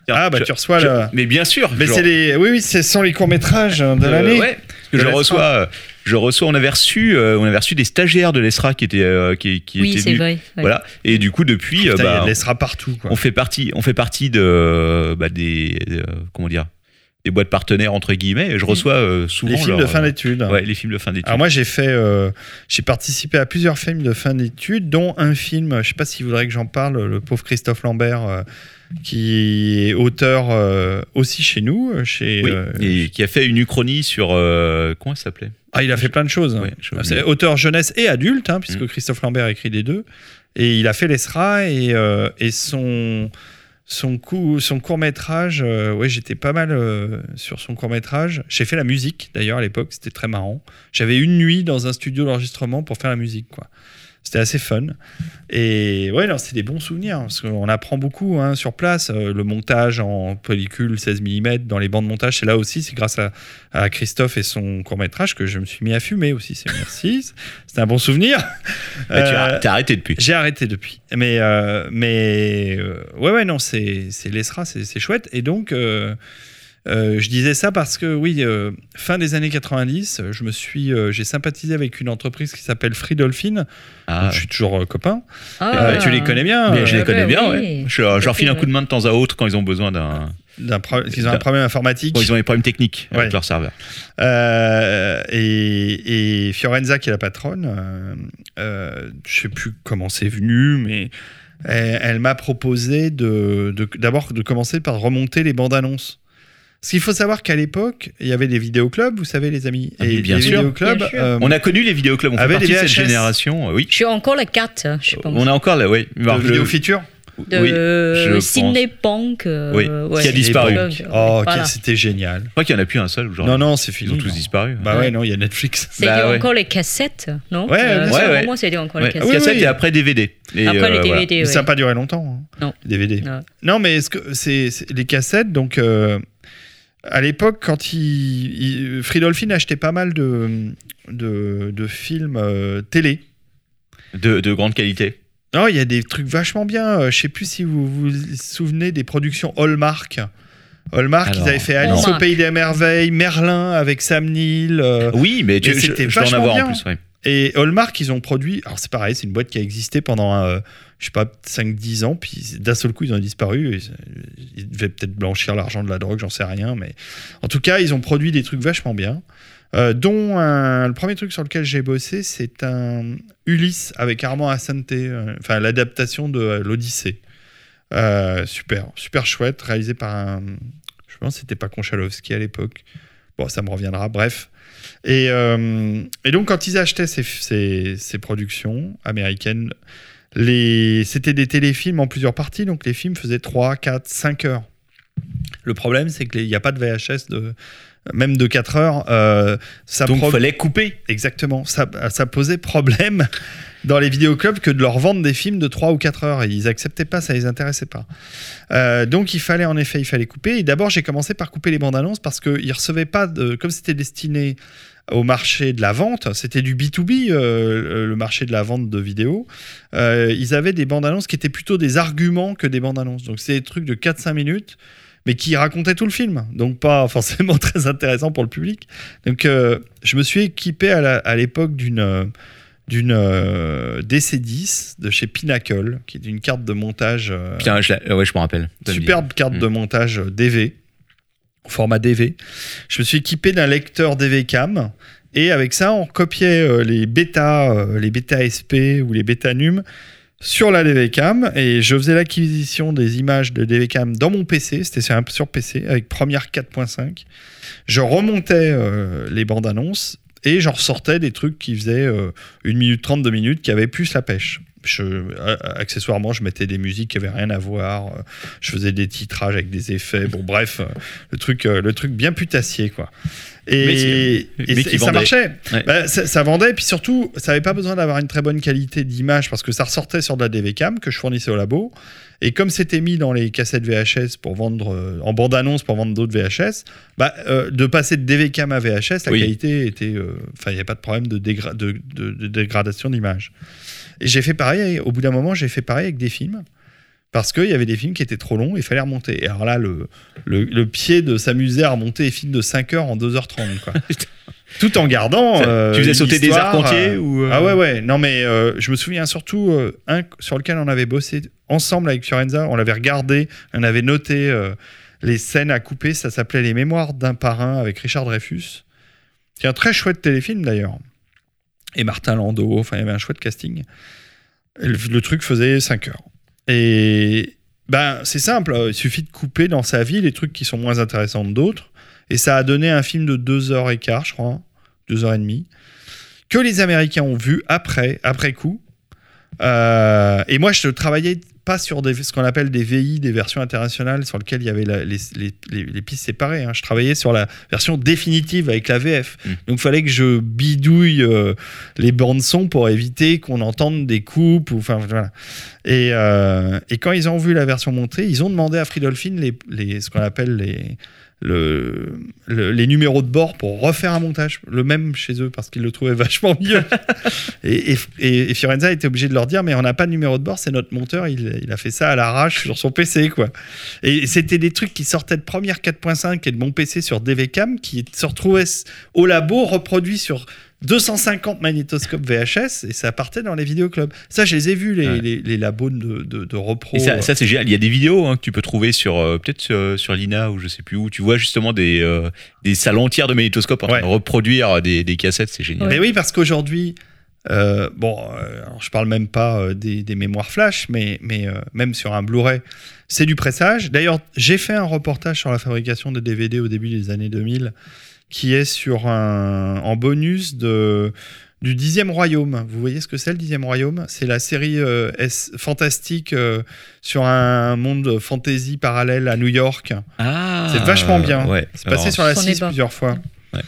Tiens,
Ah, bah
je-
tu reçois
je-
le.
Mais bien sûr.
Mais
genre,
c'est les. Oui, oui, ce sont les courts-métrages de
euh,
l'année.
ouais, parce que
De
je reçois, euh, je reçois. On avait reçu, euh, on avait reçu des stagiaires de l'ESRA qui étaient, euh, qui, qui
Oui,
étaient
c'est
venus.
vrai. ouais.
Voilà. Et du coup, depuis,
Putain, il y a
bah,
de l'ESRA partout, quoi.
on fait partie, on fait partie de, bah, des, euh, comment dire, des boîtes partenaires entre guillemets. Et je reçois euh, souvent
Les films
leur,
de fin
euh,
d'études.
Ouais, les films de fin d'études.
Alors moi j'ai fait, euh, j'ai participé à plusieurs films de fin d'études, dont un film, je sais pas s'il voudrait que j'en parle, le pauvre Christophe Lambert, euh, qui est auteur euh, aussi chez nous, euh, chez.
Oui,
euh,
et qui a fait une uchronie sur euh, comment ça s'appelait?
Ah, il a fait plein de choses. C'est auteur jeunesse et adulte, hein, puisque
Mm.
Christophe Lambert écrit les deux. Et il a fait l'ESRA et, et son, son, coup, son court-métrage, euh, ouais, j'étais pas mal sur son court-métrage. J'ai fait la musique d'ailleurs à l'époque, c'était très marrant. J'avais une nuit dans un studio d'enregistrement pour faire la musique, quoi. C'était assez fun. Et ouais, non, c'est des bons souvenirs, parce qu'on apprend beaucoup hein, sur place. Euh, le montage en pellicule 16 mm dans les bandes de montage, c'est là aussi, c'est grâce à, à Christophe et son court-métrage que je me suis mis à fumer aussi. C'est merci. C'est un bon souvenir.
Bah, tu
Euh,
as, t'as arrêté depuis.
j'ai arrêté depuis. Mais, euh, mais euh, ouais, ouais, non, c'est c'est l'ESRA, c'est c'est chouette. Et donc, euh, euh, je disais ça parce que, oui, euh, fin des années 90, je me suis, euh, j'ai sympathisé avec une entreprise qui s'appelle Free Dolphin.
Ah,
Donc, je suis toujours euh, copain.
Ah.
Euh, tu les connais bien
mais
euh,
je les
Ah
connais
bah
bien,
oui.
ouais. Je, je leur file un coup de main de temps à autre quand ils ont besoin d'un
d'un pro- qu'ils ont un problème informatique.
Ils ont des problèmes techniques avec
Ouais.
leur serveur.
Euh, et, et Fiorenza, qui est la patronne, euh, euh, je sais plus comment c'est venu, mais elle, elle m'a proposé de, de- d'abord de commencer par remonter les bandes annonces. Parce qu'il faut savoir qu'à l'époque, il y avait des vidéoclubs, vous savez, les amis.
Ah
et
bien
les
sûr.
vidéoclubs,
Bien sûr.
euh,
On a connu les vidéoclubs, on fait partie
les
de cette génération. euh, Oui.
J'ai encore les cartes, je pense.
On a encore là, oui.
De
le-
vidéo feature.
de
oui, je.
Cinépunk. euh,
Oui,
ouais.
qui a disparu.
Oh,
voilà.
ok, c'était génial.
Je crois qu'il n'y en a plus un seul aujourd'hui.
Non, non, c'est fini.
Ils ont tous
non.
disparu.
Bah ouais,
Ouais.
non, il y a Netflix.
C'était
Bah ouais.
encore les cassettes, non
Ouais,
Euh,
sûr.
Pour
Ouais,
moi, c'était encore
Ouais,
les cassettes.
oui,
et après DVD. Et,
Après les
euh, voilà.
DVD,
ça n'a pas duré longtemps. hein,
Non.
DVD.
Non.
Non, mais est-ce que c'est les cassettes Donc, euh, à l'époque, quand il, il- Fridolfi achetait pas mal de, de, de films euh, télé.
De, de grande qualité.
Non, il y a des trucs vachement bien. Euh, je sais plus si vous vous souvenez des productions Hallmark. Hallmark,
Alors,
ils avaient fait Alice au pays des merveilles, Merlin avec Sam Neill. euh,
Oui, mais, tu, je,
c'était
je dois en
vachement
avoir
bien.
en plus. ouais.
Et Hallmark, ils ont produit. Alors, c'est pareil, c'est une boîte qui a existé pendant, euh, je sais pas, 5-10 ans. Puis d'un seul coup, ils ont disparu. Ils, devaient peut-être blanchir l'argent de la drogue, j'en sais rien. Mais en tout cas, ils ont produit des trucs vachement bien. Euh, dont le premier truc sur lequel j'ai bossé, c'est un Ulysse avec Armand Assante, euh, enfin l'adaptation de euh, l'Odyssée. Euh, super, super chouette, réalisé par un. Je pense que c'était pas Konchalovsky à l'époque. Bon, ça me reviendra, bref. Et, euh, donc, quand ils achetaient ces productions américaines, les, c'était des téléfilms en plusieurs parties, donc les films faisaient 3, 4, 5 heures. Le problème, c'est qu'il n'y a pas de VHS de, même de 4 heures. euh, ça
Donc,
pro-
il fallait couper.
Exactement. Ça, ça posait problème dans les vidéoclubs que de leur vendre des films de 3 ou 4 heures. Et ils acceptaient pas, ça les intéressait pas. Euh, donc il fallait en effet, il fallait couper. Et d'abord, j'ai commencé par couper les bandes annonces parce qu'ils recevaient pas de. Comme c'était destiné au marché de la vente, c'était du B2B, euh, le marché de la vente de vidéos. Euh, ils avaient des bandes annonces qui étaient plutôt des arguments que des bandes annonces. Donc c'est des trucs de 4-5 minutes mais qui racontaient tout le film, donc pas forcément très intéressant pour le public. Donc euh, je me suis équipé à l'époque d'une d'une euh, DC10 de chez Pinnacle, qui est une carte de montage, euh,
Putain, je, ouais, je me rappelle.
superbe carte
Mm.
de montage euh, DV, format DV. Je me suis équipé d'un lecteur DV Cam. Et avec ça, on copiait euh, les bêta, euh, les bêta SP ou les bêta num sur la DVCam et je faisais l'acquisition des images de DVCam dans mon PC, c'était sur, PC avec Premiere 4.5. Je remontais euh, les bandes annonces et j'en ressortais des trucs qui faisaient euh, 1 minute 30, 2 minutes qui avaient plus la pêche. Je, accessoirement, je mettais des musiques qui avaient rien à voir. euh, Je faisais des titrages avec des effets. Bon, bref, euh, le truc, euh, le truc bien putassier, quoi. Et,
Mais c'est-
et
mais
ça- marchait.
Ouais.
Bah, ça, ça vendait, et puis surtout, ça n'avait pas besoin d'avoir une très bonne qualité d'image parce que ça ressortait sur de la DVCam que je fournissais au labo. Et comme c'était mis dans les cassettes VHS pour vendre, euh, en bande-annonce pour vendre d'autres VHS, bah, euh, de passer de DVCam à VHS, la
Oui.
qualité était. euh, Enfin, il n'y avait pas de problème de, dégra- de, de- de dégradation d'image. Et j'ai fait pareil, au bout d'un moment, j'ai fait pareil avec des films. Parce qu'il y avait des films qui étaient trop longs et il fallait remonter. Et alors là, le, le, le pied de s'amuser à remonter des films de 5 heures en 2h30. Quoi. Tout en gardant. euh,
tu faisais sauter des arcs-entiers
euh,
ou euh,
Ah ouais, ouais. Non, mais euh, je me souviens surtout un sur lequel on avait bossé ensemble avec Fiorenza. On l'avait regardé, on avait noté les scènes à couper. Ça s'appelait Les Mémoires d'un parrain avec Richard Dreyfus. C'est un très chouette téléfilm d'ailleurs. Et Martin Landau. Enfin, il y avait un chouette casting. Le, truc faisait 5 heures. Et ben, c'est simple. euh, Il suffit de couper dans sa vie les trucs qui sont moins intéressants que d'autres. Et ça a donné un film de 2 heures et quart, je crois. 2 heures et demie que les Américains ont vu après, après coup. Euh, et moi, je travaillais pas sur des, ce qu'on appelle des VI, des versions internationales, sur lesquelles il y avait la- les, les- les- les pistes séparées. hein. Je travaillais sur la version définitive avec la VF.
Mm.
Donc, il fallait que je bidouille euh, les bandes son pour éviter qu'on entende des coupes. Ou, voilà. et, euh, et quand ils ont vu la version montée, ils ont demandé à Fridolfin les, les, ce qu'on appelle les, le, le- les numéros de bord pour refaire un montage, le même chez eux, parce qu'ils le trouvaient vachement mieux. et, et, Fiorenza était obligé de leur dire, mais on n'a pas de numéro de bord, c'est notre monteur, il, il a fait ça à l'arrache sur son PC, quoi. Et c'était des trucs qui sortaient de première 4.5 et de mon PC sur DVCam, qui se retrouvaient au labo, reproduits sur 250 magnétoscopes VHS et ça partait dans les vidéoclubs. Ça, je les ai vus, les,
Ouais.
les, les labos de, de, de repro.
Et ça, ça, c'est génial. Il y a des vidéos hein, que tu peux trouver sur euh, peut-être sur, sur l'INA ou je sais plus où. Tu vois justement des, euh, des salles entières de magnétoscopes en train de reproduire des, des cassettes. C'est génial.
Mais oui, parce qu'aujourd'hui, euh, bon, euh, je parle même pas euh, des, des mémoires flash, mais, mais euh, même sur un Blu-ray, c'est du pressage. D'ailleurs, j'ai fait un reportage sur la fabrication des DVD au début des années 2000, qui est sur un, en bonus de, du Dixième Royaume. Vous voyez ce que c'est le Dixième Royaume? C'est la série euh, S- fantastique euh, sur un monde fantasy parallèle à New York.
Ah,
C'est vachement bien.
Ouais.
C'est passé
Alors,
sur la
J'en ai
6
pas.
plusieurs fois.
Ouais.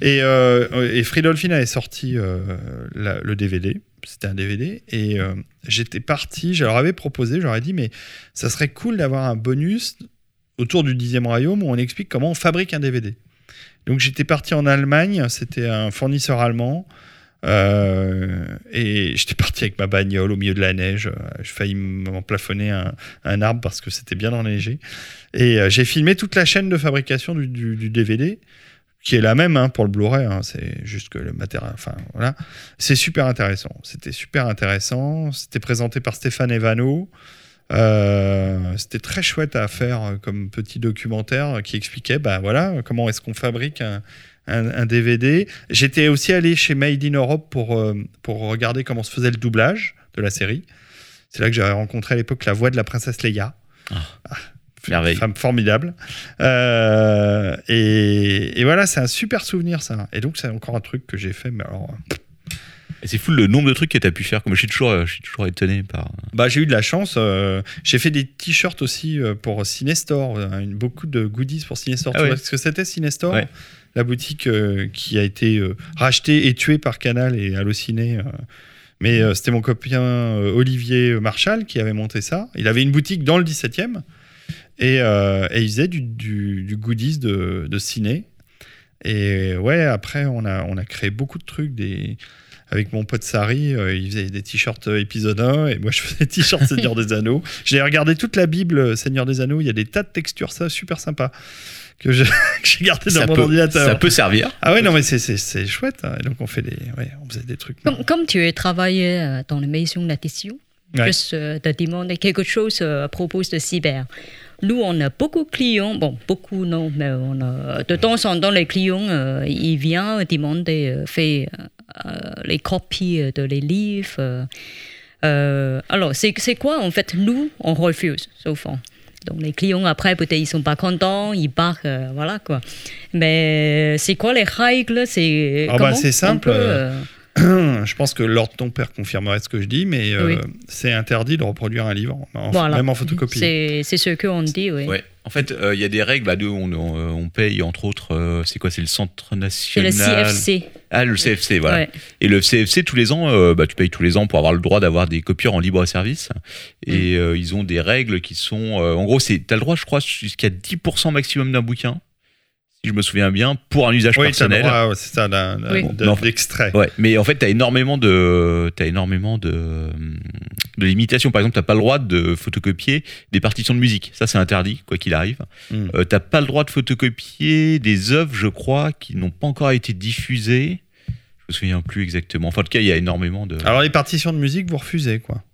Et, euh, et Fridolfin avait sorti euh, la- le DVD. C'était un DVD. Et euh, j'étais parti, je leur avais proposé, je leur ai dit, mais ça serait cool d'avoir un bonus autour du 10e royaume où on explique comment on fabrique un DVD. Donc j'étais parti en Allemagne, c'était un fournisseur allemand. euh, et j'étais parti avec ma bagnole au milieu de la neige. euh, Je failli m'en plafonner un, arbre parce que c'était bien enneigé. Et euh, j'ai filmé toute la chaîne de fabrication du DVD, qui est la même hein, pour le Blu-ray. hein, c'est juste que le matériel. Enfin, voilà. C'est super intéressant. C'était super intéressant. C'était présenté par Stéphane Evano. Euh, C'était très chouette à faire euh, comme petit documentaire qui expliquait bah, voilà, comment est-ce qu'on fabrique un, un- un DVD. J'étais aussi allé chez Made in Europe pour, euh, pour regarder comment se faisait le doublage de la série. C'est là que j'avais rencontré à l'époque la voix de la princesse Leia. Ah,
merveille.
Femme formidable. Euh, et, et voilà, c'est un super souvenir ça. Et donc c'est encore un truc que j'ai fait. Mais alors,
Et C'est fou le nombre de trucs que tu as pu faire. Comme je suis toujours, euh, je suis toujours étonné par.
bah, j'ai eu de la chance. euh, j'ai fait des t-shirts aussi euh, pour Cinestore. beaucoup de goodies pour Cinestore.
Ah
tu
ouais.
vois ce que c'était Cinestore
Ouais.
La boutique euh, qui a été euh, rachetée et tuée par Canal et Allociné. mais c'était mon copain Olivier Marchal qui avait monté ça. Il avait une boutique dans le 17e et, et il faisait du, du, du goodies de, de ciné. Et ouais, après, on a, on a créé beaucoup de trucs. Des... Avec mon pote Sari, euh, il faisait des t-shirts euh, épisode 1 et moi je faisais des t-shirts Seigneur des Anneaux. J'ai regardé toute la Bible euh, Seigneur des Anneaux, il y a des tas de textures, ça super sympa, que j'ai gardé dans
Ça
mon
peut,
ordinateur.
ça peut servir.
Ah ouais, non, mais c'est- chouette. hein. Et donc on fait des. Ouais, on faisait des trucs.
Comme, comme tu as travaillé euh, dans les maisons d'édition,
Ouais.
juste euh, te demander quelque chose à propos de cyber. Nous, on a beaucoup de clients, bon, beaucoup non, mais on a, de temps en temps, les clients, euh, ils viennent demander, euh, euh, les copies de les livres. euh. Euh, alors, c'est quoi en fait Nous, on refuse, souvent. Donc, les clients, après, peut-être ils sont pas contents, ils partent, euh, voilà quoi. Mais c'est quoi les règles? C'est
Ah bah, c'est simple,
peut,
euh,
euh,
je pense que Lord ton père confirmerait ce que je dis, mais euh,
Oui.
c'est interdit de reproduire un livre, en-
Voilà.
même en photocopie.
C'est c'est ce qu'on dit, oui.
Ouais. En fait, euh, il y a des règles. Bah, nous, on, on, on paye entre autres. euh, c'est quoi C'est le Centre
C'est
national.
le CFC.
Ah, le CFC, voilà.
Ouais.
Et le CFC, tous les ans, euh, bah, tu payes tous les ans pour avoir le droit d'avoir des copieurs en libre service. Et euh, ils ont des règles qui sont. euh, en gros, tu as le droit, je crois, jusqu'à 10% maximum d'un bouquin, si je me souviens bien, pour un usage
Oui,
personnel.
droit, ouais, c'est ça,
Oui.
Mais en fait-
d'extrait.
Ouais, mais en fait, tu as énormément de, t'as énormément de, de limitations. Par exemple, t'as pas le droit de photocopier des partitions de musique. Ça, c'est interdit, quoi qu'il arrive.
Mm.
Euh, t'as pas le droit de photocopier des œuvres, je crois, qui n'ont pas encore été diffusées. Je me souviens plus exactement. Enfin, en tout cas, il y a énormément de.
Alors les partitions de musique, vous refusez quoi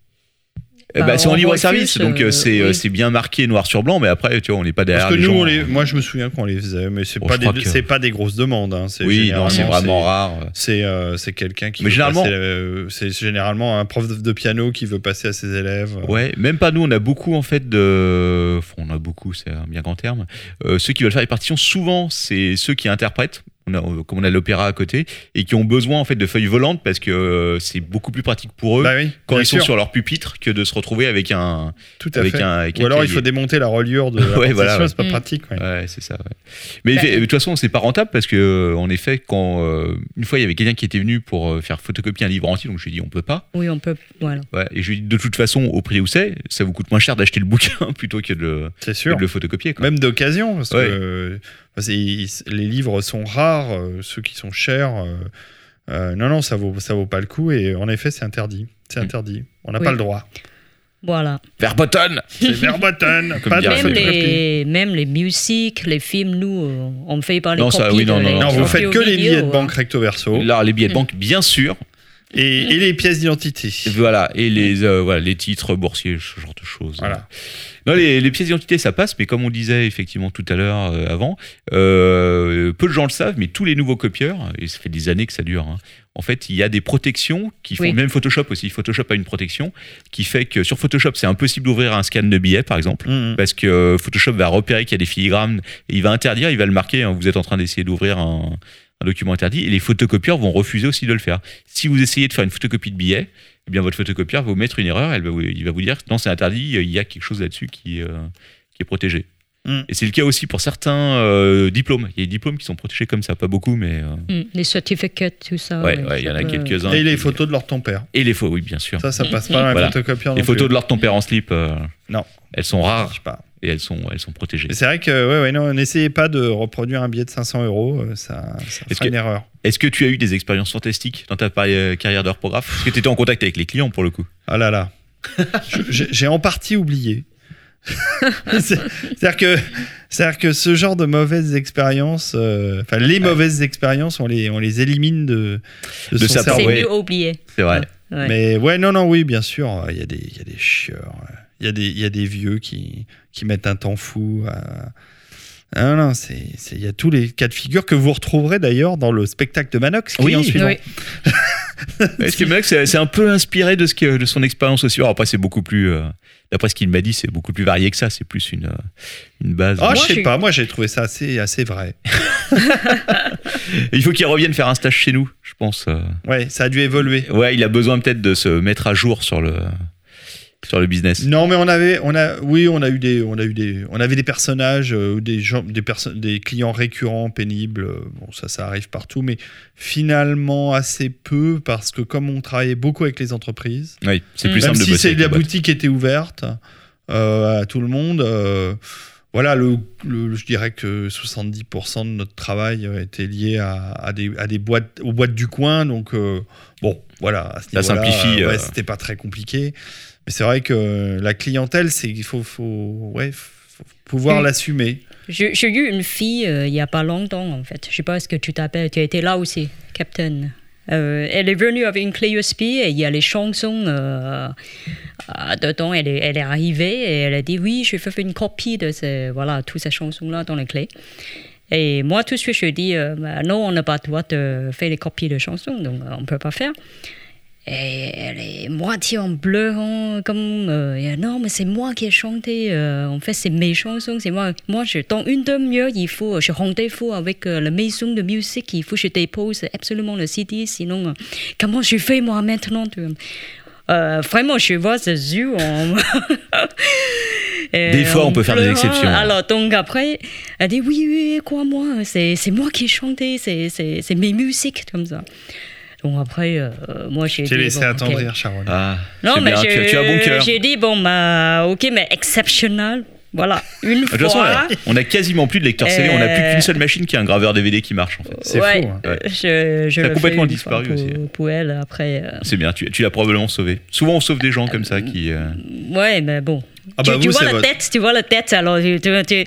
bah,
Bah,
c'est en
on
libre service, donc euh,
euh,
c'est euh,
oui.
c'est bien marqué noir sur blanc, mais après, tu vois, on n'est pas derrière
Parce que
les
nous,
gens.
on les- moi je me souviens qu'on les faisait, mais c'est
Bon,
pas, des,
crois que-
c'est pas des grosses demandes. hein. C'est
Oui, non, c'est vraiment rare.
C'est euh, c'est quelqu'un qui
Mais généralement-
passer, euh, c'est généralement un prof de, de piano qui veut passer à ses élèves.
Ouais, même pas nous, on a beaucoup en fait de. Enfin, on a beaucoup, c'est un bien grand terme. Euh, ceux qui veulent faire les partitions, souvent, c'est ceux qui interprètent. On a, comme on a l'opéra à côté, et qui ont besoin en fait de feuilles volantes parce que euh, c'est beaucoup plus pratique pour eux
Bah oui,
quand ils sont sur leur pupitre que de se retrouver avec un.
tout à
avec
fait.
un avec
Ou
un
alors il faut démonter la reliure de la
Ouais,
partition,
voilà, ouais.
c'est pas
Mm.
pratique. ouais.
Ouais, c'est ça. ouais. Mais
Bah,
fait- de toute façon, c'est pas rentable parce que, euh, en effet, quand euh, une fois il y avait quelqu'un qui était venu pour faire photocopier un livre entier, donc je lui ai dit on peut pas.
Oui, on peut. Voilà.
Ouais, et je lui ai dit de toute façon, au prix où c'est, ça vous coûte moins cher d'acheter le bouquin plutôt que de le, que
sûr.
de le photocopier. Quoi.
Même d'occasion, parce
Ouais.
que euh, les livres sont rares, euh, ceux qui sont chers. euh, euh, non, non, ça vaut, ça vaut pas le coup. Et en effet, c'est interdit. C'est
Mm.
interdit. On n'a
Oui.
pas le droit.
Voilà.
Verboten
C'est Verboten. Pas de
Même les, même les musiques, les films, nous, on fait pas les
Non, ça,
copies
oui, non,
de
non,
les
Non, vous faites que les billets de
hein.
banque recto verso
Là, les billets de banque, bien sûr.
Et, et les pièces d'identité.
Voilà, et les, euh, voilà, les titres boursiers, ce genre de choses.
Voilà.
Non, les, les pièces d'identité, ça passe, mais comme on disait effectivement tout à l'heure euh, avant, euh, peu de gens le savent, mais tous les nouveaux copieurs, et ça fait des années que ça dure, hein, en fait, il y a des protections qui font,
Oui.
même Photoshop aussi, Photoshop a une protection qui fait que sur Photoshop, c'est impossible d'ouvrir un scan de billet, par exemple.
Mhm.
Parce que Photoshop va repérer qu'il y a des filigrammes et il va interdire, il va le marquer. hein, vous êtes en train d'essayer d'ouvrir un, un document interdit et les photocopieurs vont refuser aussi de le faire. Si vous essayez de faire une photocopie de billet, eh bien votre photocopieur va vous mettre une erreur. Elle va vous- il va vous dire non, c'est interdit. Il y a quelque chose là-dessus qui, euh, qui est protégé.
Mm.
Et c'est le cas aussi pour certains euh, diplômes. Il y a des diplômes qui sont protégés comme ça, pas beaucoup, mais euh,
Mm, les certificats, tout ça.
ouais,
ouais,
ouais, il y en a
peut-
quelques-uns.
Et les
qui-
photos de leur ton père.
Et les photos, oui, bien sûr.
Ça, ça passe pas dans les
Voilà.
photocopieurs
Les photos
plus.
de leur ton père en slip, euh,
Non.
elles sont rares
marche pas.
Et elles sont, elles sont protégées.
C'est vrai que, ouais, ouais, non, n'essayez pas de reproduire un billet de 500 euros, euh, ça, ça
Est-ce
sera
que-
une erreur.
Est-ce que tu as eu des expériences fantastiques dans ta euh, carrière de reprographe Est-ce que tu étais en contact avec les clients pour le coup
Ah là là. J'ai en partie oublié. C'est- C'est-à-dire que, c'est-à-dire que ce genre de mauvaises expériences, euh, enfin les mauvaises expériences, on les, on les élimine de, de,
De
son
C'est
cerveau.
ouais.
mieux oublié.
C'est vrai.
Ouais.
Mais ouais, non, non, oui, bien sûr, il y a des, il y a des chieurs, il y a des, il y a des vieux qui, qui mettent un temps fou. à- Ah non, non, c'est, c'est- il y a tous les cas de figure que vous retrouverez d'ailleurs dans le spectacle de Manox, qui
Oui,
est en suivant.
Oui.
Est-ce que Max, c'est un peu inspiré de, ce que, de son expérience aussi Alors après, c'est beaucoup plus. euh, D'après ce qu'il m'a dit, c'est beaucoup plus varié que ça. C'est plus une, une base.
Ah,
Moi,
je sais pas, moi j'ai trouvé ça assez, assez vrai.
Il faut qu'il revienne faire un stage chez nous, je pense. euh.
Ouais, ça a dû évoluer.
Ouais, il a besoin peut-être de se mettre à jour sur le, sur le business.
Non, mais on avait, on a, oui, on a eu des, on a eu des, on avait des personnages, euh, des gens, des personnes, des clients récurrents, pénibles. euh, Bon, ça, ça arrive partout, mais finalement assez peu parce que comme on travaillait beaucoup avec les entreprises,
Oui, c'est plus simple de
si c'est la boutique était ouverte euh, à tout le monde. voilà, le, le- je dirais que 70% de notre travail était lié à, à des, à des boîtes, aux boîtes du coin. Donc, bon, voilà, à ce
Ça simplifie,
ouais, c'était pas très compliqué. Mais c'est vrai que la clientèle, c'est il faut, faut, ouais, faut pouvoir l'assumer.
J'ai eu une fille euh, il y a pas longtemps, en fait. Je sais pas ce que tu t'appelles. Tu étais là aussi, Captain? Euh, elle est venue avec une clé USB et il y a les chansons euh, dedans. Elle est, elle est arrivée et elle a dit oui, je vais faire une copie de ces, voilà, toutes ces chansons-là dans les clés. Et moi, tout de suite, je dis euh, bah, non, on n'a pas le droit de faire les copies de chansons, donc euh, on ne peut pas faire. Et elle est moitié en pleurant, comme euh, non, mais c'est moi qui ai chanté. euh, en fait, c'est mes chansons, c'est moi. Moi, je, dans une demi-heure, il faut, je rendez-vous avec euh, la maison de musique. Il faut que je dépose absolument le CD, sinon, euh, comment je fais moi maintenant tu Vraiment, je vois ses yeux
Des fois, on peut faire des exceptions.
Alors, donc après, elle dit oui, oui, quoi, moi, c'est moi qui ai chanté, c'est mes musiques, comme ça. Donc après, euh, moi, j'ai
J'ai
dit,
laissé
bon,
attendrir, Sharon.
Ah,
Non, mais
tu, as- tu as bon cœur.
J'ai dit, bon, bah, ok, mais exceptionnel. Voilà, une
De toute façon,
fois.
là, on a quasiment plus de lecteur CD, on n'a plus
Euh,
qu'une seule machine qui a un graveur DVD qui marche en fait.
C'est
ouais,
fou, hein.
euh, Je, je
Ça a complètement disparu
pour,
aussi.
Pour elle, après. euh,
C'est bien, tu, tu l'as probablement sauvé. Souvent, on sauve des gens comme ça qui. euh,
ouais, mais bon.
Ah
tu,
bah
tu vois la
votre-
tête, tu vois la tête, alors tu.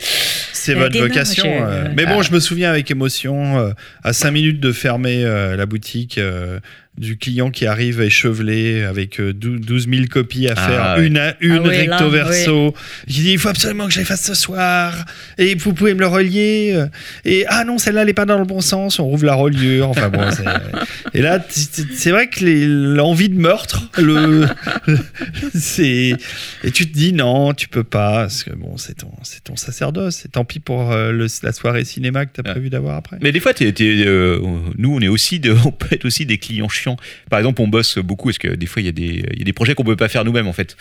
C'est votre vocation. euh. Mais bon, je me souviens avec émotion, euh, à 5 minutes de fermer euh, la boutique, du client qui arrive échevelé avec euh, dou- 12 000 copies à
Ah,
faire,
ouais.
une à une,
Ah ouais, là,
recto verso. J'ai dit, il faut absolument que je les fasse ce soir. Et vous pouvez me le relier. euh. Et ah non, celle-là, elle n'est pas dans le bon sens. On rouvre la reliure. Enfin bon, Et là, t- t- c'est vrai que l'envie de meurtre, le, c'est. Et tu te dis, non, tu peux pas. Parce que bon, c'est ton, c'est ton sacerdoce. Et tant pis pour euh, le- la soirée cinéma que tu as
Ouais.
prévu d'avoir après.
Mais des fois, t'es- t'es, euh, nous, on est aussi, de, on peut être aussi des clients chiants. Par exemple, on bosse beaucoup parce que des fois, il y a des, il y a des projets qu'on peut pas faire nous-mêmes en fait,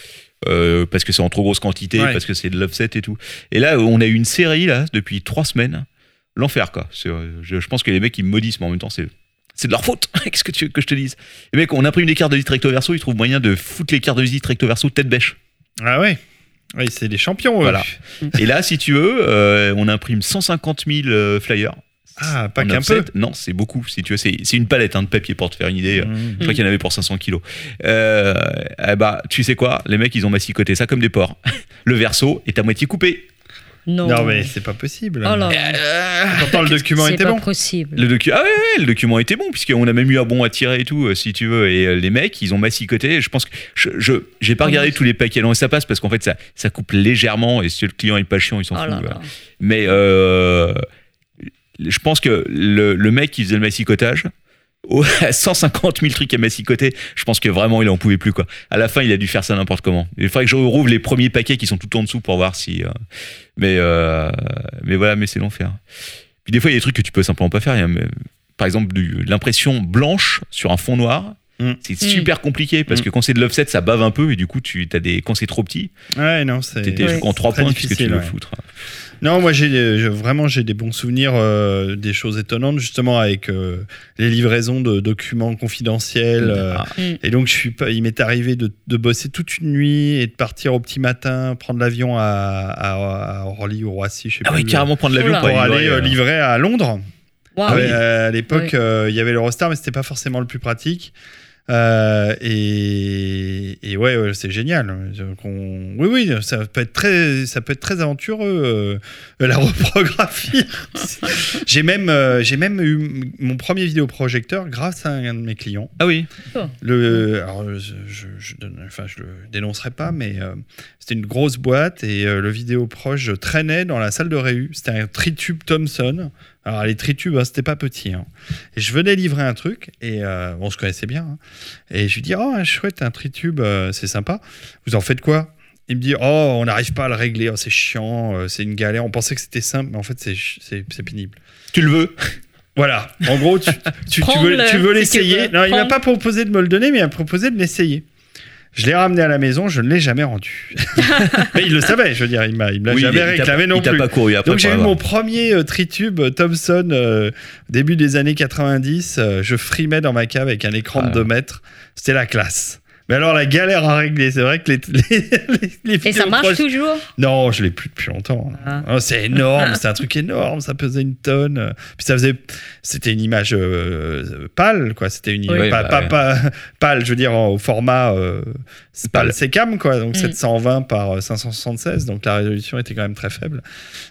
Euh, parce que c'est en trop grosse quantité,
Ouais.
parce que c'est de l'offset et tout. Et là, on a eu une série là depuis trois semaines, l'enfer quoi. Euh, Je, je pense que les mecs ils me maudissent, mais en même temps, c'est c'est de leur faute. Qu'est-ce que tu veux que je te dise? Les mecs, on imprime des cartes de visite recto verso, ils trouvent moyen de foutre les cartes de visite recto verso tête bêche.
Ah ouais. Oui, c'est des champions. eux.
Voilà. Et là, si tu veux, euh, on imprime 150 000 euh, flyers.
Ah, pas qu'un peu.
Non, c'est beaucoup. Si tu veux, c'est une palette hein, de papier pour te faire une idée.
Mmh.
Je crois qu'il y en avait pour 500 kilos. Euh, eh bah, tu sais quoi? Les mecs, ils ont massicoté ça comme des porcs. Le verso est à moitié coupé.
Non.
Non, mais c'est pas possible.
Oh là.
Pourtant, le document était
pas
bon.
possible.
Le, docu ah ouais, ouais, le document était bon, puisqu'on a même eu un bon à tirer et tout, euh, si tu veux. Et euh, les mecs, ils ont massicoté. Je pense que. Je j'ai pas regardé tous les paquets. Non, ça passe parce qu'en fait, ça, ça coupe légèrement. Et si le client est pas chiant, il s'en
Oh
fout.
là
voilà.
là.
Mais euh, je pense que le, le mec qui faisait le massicotage, au- à 150 000 trucs à massicoter, je pense que vraiment il en pouvait plus quoi. À la fin, il a dû faire ça n'importe comment. Il faudrait que je rouvre les premiers paquets qui sont tout en dessous pour voir si. euh, mais euh, mais voilà, mais c'est l'enfer. Puis des fois, il y a des trucs que tu peux simplement pas faire. Il y a, mais, par exemple, du- l'impression blanche sur un fond noir.
Mm.
C'est super compliqué parce
Mm.
que quand c'est de l'offset, ça bave un peu et du coup, tu as des quand c'est trop petit,
Ouais, non, c'est.
Ouais.
en trois
Très
points, qu'est-ce que tu veux
ouais.
foutre
Non, moi j'ai vraiment j'ai des bons souvenirs, euh, des choses étonnantes justement avec euh, les livraisons de documents confidentiels. euh,
Ah.
et donc je suis pas, il m'est arrivé de, de bosser toute une nuit et de partir au petit matin, prendre l'avion à, à, à Orly ou Roissy, je sais
Ah
plus.
ouais, carrément prendre l'avion pour,
aller
livrer,
livrer à Londres. Ouais, euh, à l'époque,
Oui.
euh, il y avait l'Eurostar, mais c'était pas forcément le plus pratique. Euh, et, et ouais, ouais, c'est génial. Oui, oui, ça peut être très, ça peut être très aventureux euh, la reprographie. j'ai même, euh, j'ai même eu mon premier vidéoprojecteur grâce à un de mes clients.
Ah oui.
Le, alors, je, je, donne- enfin, je le dénoncerai pas, mais c'était une grosse boîte et euh, le vidéoproche traînait dans la salle de réu. C'était un tritube Thomson. Alors les tritubes, hein, c'était pas petit. hein. Et je venais livrer un truc et euh, on se connaissait bien. hein. Et je lui dis oh chouette un tritube, euh, c'est sympa. Vous en faites quoi? Il me dit oh on n'arrive pas à le régler, oh, c'est chiant, euh, c'est une galère. On pensait que c'était simple, mais en fait c'est pénible.
Tu le veux?
Voilà. En gros, tu, tu, tu veux, tu veux l'essayer. Non, il m'a pas proposé de me le donner, mais il m'a proposé de l'essayer. Je l'ai ramené à la maison, je ne l'ai jamais rendu. mais il le savait, je veux dire, il m'a, il me l'a
Oui,
jamais réclamé non plus.
pas couru après.
Donc j'ai eu mon premier euh, tritube euh, Thomson euh, début des années 90. euh, je frimais dans ma cave avec un écran
Ah.
de 2 mètres. C'était la classe. Mais alors la galère à régler, c'est vrai que les, les, les, les
Et ça marche toujours
non, je l'ai plus depuis longtemps.
Ah.
Ah, c'est énorme, c'est un truc énorme, ça pesait une tonne. euh, Puis ça faisait, c'était une image euh, pâle, quoi. C'était une
Oui,
pas,
bah
pas-
ouais.
pas- pâle, je veux dire au format euh,
Pâle.
sécam, quoi. Donc
Mm.
720 par euh, 576, donc la résolution était quand même très faible.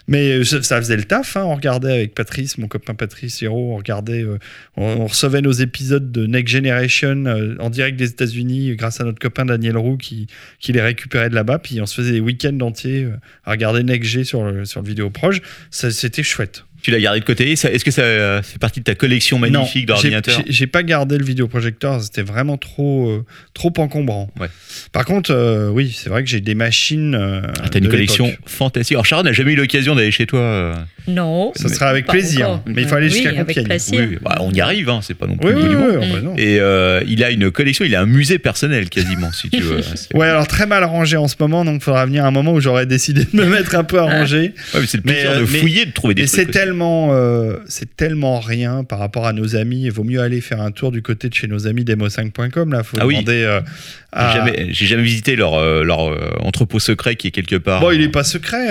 Mais euh, ça ça faisait le taf. hein. On regardait avec Patrice, mon copain Patrice Hiro, on regardait, euh, on, on recevait nos épisodes de Next Generation euh, en direct des États-Unis grâce à notre copain Daniel Roux qui, qui les récupérait de là-bas. Puis on se faisait des week-ends entiers euh, à regarder Next G sur le, sur le vidéo proche. C'était chouette.
Tu l'as gardé de côté. Est-ce que ça euh, fait partie de ta collection magnifique d'ordinateurs
j'ai- J'ai pas gardé le vidéoprojecteur, c'était vraiment trop, euh, trop encombrant.
Ouais.
Par contre, euh, oui, c'est vrai que j'ai des machines. euh,
Ah, T'as une collection fantastique. Alors Sharon n'a jamais eu l'occasion d'aller chez toi. euh,
Non.
Ça sera avec plaisir.
encore.
Mais il faut aller
Oui,
jusqu'à Compiègne.
Oui, bah, on y arrive. Hein, c'est pas non plus
Oui,
le
oui,
bout du
oui,
monde.
oui, bah non.
Et euh, il a une collection. Il a un musée personnel quasiment, si tu veux.
Ouais, alors très mal rangé en ce moment, donc il faudra venir un moment où j'aurais décidé de me mettre un peu à ranger.
Ouais, mais c'est le plaisir de
mais-
fouiller, de trouver des
Et
trucs.
C'est
aussi.
tellement, euh, c'est tellement rien par rapport à nos amis. Il vaut mieux aller faire un tour du côté de chez nos amis demo5.com. Là, faut
Ah oui.
euh, à.
J'ai jamais, visité leur, euh, leur entrepôt secret qui est quelque part.
Bon, il n'est pas secret.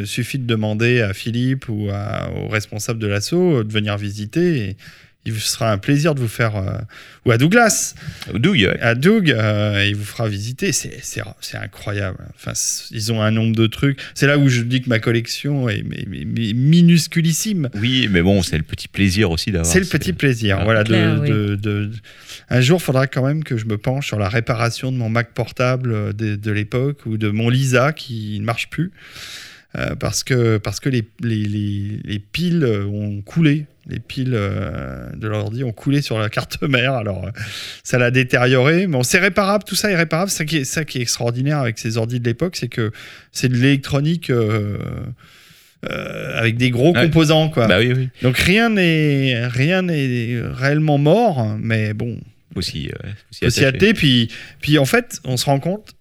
Il suffit de demander à Philippe ou à- au responsable de l'assaut de venir visiter. Et il vous sera un plaisir de vous faire. euh, ou à Douglas.
Douille, ouais.
À Doug, euh, il vous fera visiter. C'est- C'est c'est incroyable. Enfin, ils ont un nombre de trucs. C'est là où je dis que ma collection est mais- mais- mais minusculissime.
Oui, mais bon, c'est le petit plaisir aussi d'avoir.
C'est le petit plaisir.
Ah,
voilà, de,
clair, oui.
de- de- Un jour, il faudra quand même que je me penche sur la réparation de mon Mac portable euh, de, de l'époque ou de mon Lisa qui ne marche plus. Euh, parce que, parce que les, les, les- les piles ont coulé. Les piles euh, de l'ordi ont coulé sur la carte mère. Alors, euh, ça l'a détérioré. Mais bon, c'est réparable. Tout ça est réparable. Ça qui est, ça qui est extraordinaire avec ces ordi de l'époque, c'est que c'est de l'électronique avec des gros
Ouais.
composants. Quoi.
Bah oui, oui.
Donc rien n'est rien n'est réellement mort, mais bon,
faut s'y attacher.
hâter. Puis, puis en fait, on se rend compte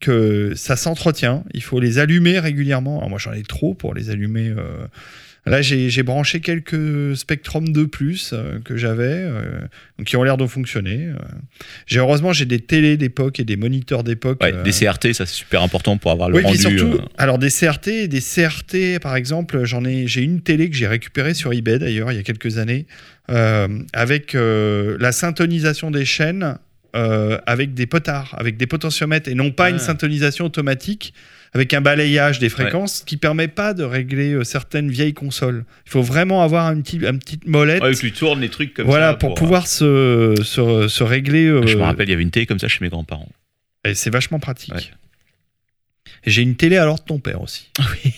que ça s'entretient. Il faut les allumer régulièrement. Alors moi, j'en ai trop pour les allumer euh, Là, j'ai branché quelques Spectrum 2 Plus euh, que j'avais, euh, qui ont l'air de fonctionner. euh. J'ai heureusement j'ai des télés d'époque et des moniteurs d'époque.
Ouais, des CRT, ça c'est super important pour avoir le
oui,
rendu.
surtout, alors des CRT, des CRT par exemple, j'en ai, j'ai une télé que j'ai récupérée sur eBay d'ailleurs il y a quelques années, avec la syntonisation des chaînes euh, avec des potards, avec des potentiomètres et non pas une syntonisation automatique avec un balayage des fréquences qui permet pas de régler euh, certaines vieilles consoles. Il faut vraiment avoir une petite, une petite molette.
Ouais, tu tournes les trucs comme
voilà,
ça.
pour, pouvoir se, se, se régler. euh,
Je me rappelle, il y avait une télé comme ça chez mes grands-parents.
Et c'est vachement pratique. J'ai une télé à l'ordre de ton père aussi.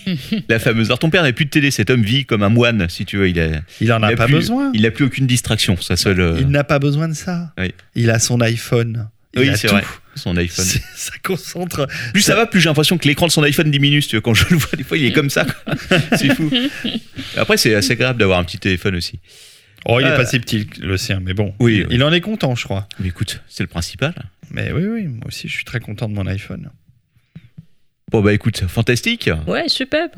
La fameuse. Alors ton père n'a plus de télé, cet homme vit comme un moine, si tu veux. Il a,
Il en a,
il a
pas
plus-
besoin.
Il n'a plus aucune distraction. Sa seule. euh,
Il n'a pas besoin de ça.
Oui.
Il a son iPhone. Il
Oui,
a
c'est vrai. Son iPhone.
Ça concentre.
Plus ça va, plus j'ai l'impression que l'écran de son iPhone diminue. si tu veux. Quand je le vois, des fois, il est comme ça. c'est fou. Après, c'est assez agréable d'avoir un petit téléphone aussi.
Oh, il est
Euh.
pas si petit le sien, mais bon.
Oui,
il,
oui.
il en est content, je crois.
Mais écoute, c'est le principal.
Mais oui, oui, moi aussi, je suis très content de mon iPhone.
Bon, bah écoute, fantastique.
Ouais, superbe.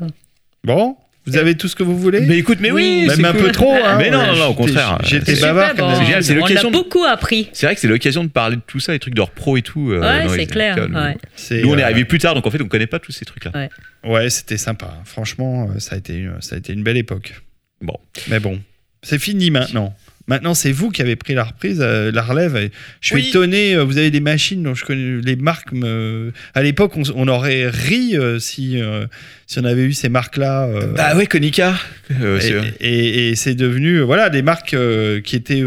Bon, vous avez tout ce que vous voulez?
Mais écoute, mais oui,
Même
c'est
un
cool.
peu trop, hein.
Mais non, non, non, au contraire.
J'étais
C'est
bavard
Superbe,
comme
on-
C'est génial, c'est
On a
l'occasion
beaucoup appris.
C'est vrai que c'est l'occasion de parler de tout ça, les trucs de pro et tout. euh,
Ouais, c'est clair, ouais.
Nous, on est
euh,
arrivé plus tard, donc en fait, on connaît pas tous ces trucs-là.
Ouais.
Ouais, c'était sympa. Franchement, euh, ça a été, une- ça a été une belle époque.
Bon.
Mais bon, c'est fini maintenant. Maintenant, c'est vous qui avez pris la reprise, euh, la relève. et je suis
Oui.
étonné, euh, vous avez des machines dont je connais les marques. me- À l'époque, on, on aurait ri euh, si, si on avait eu ces marques-là.
Bah ouais, Konica.
et
c'est-
et- et c'est devenu voilà, des marques qui étaient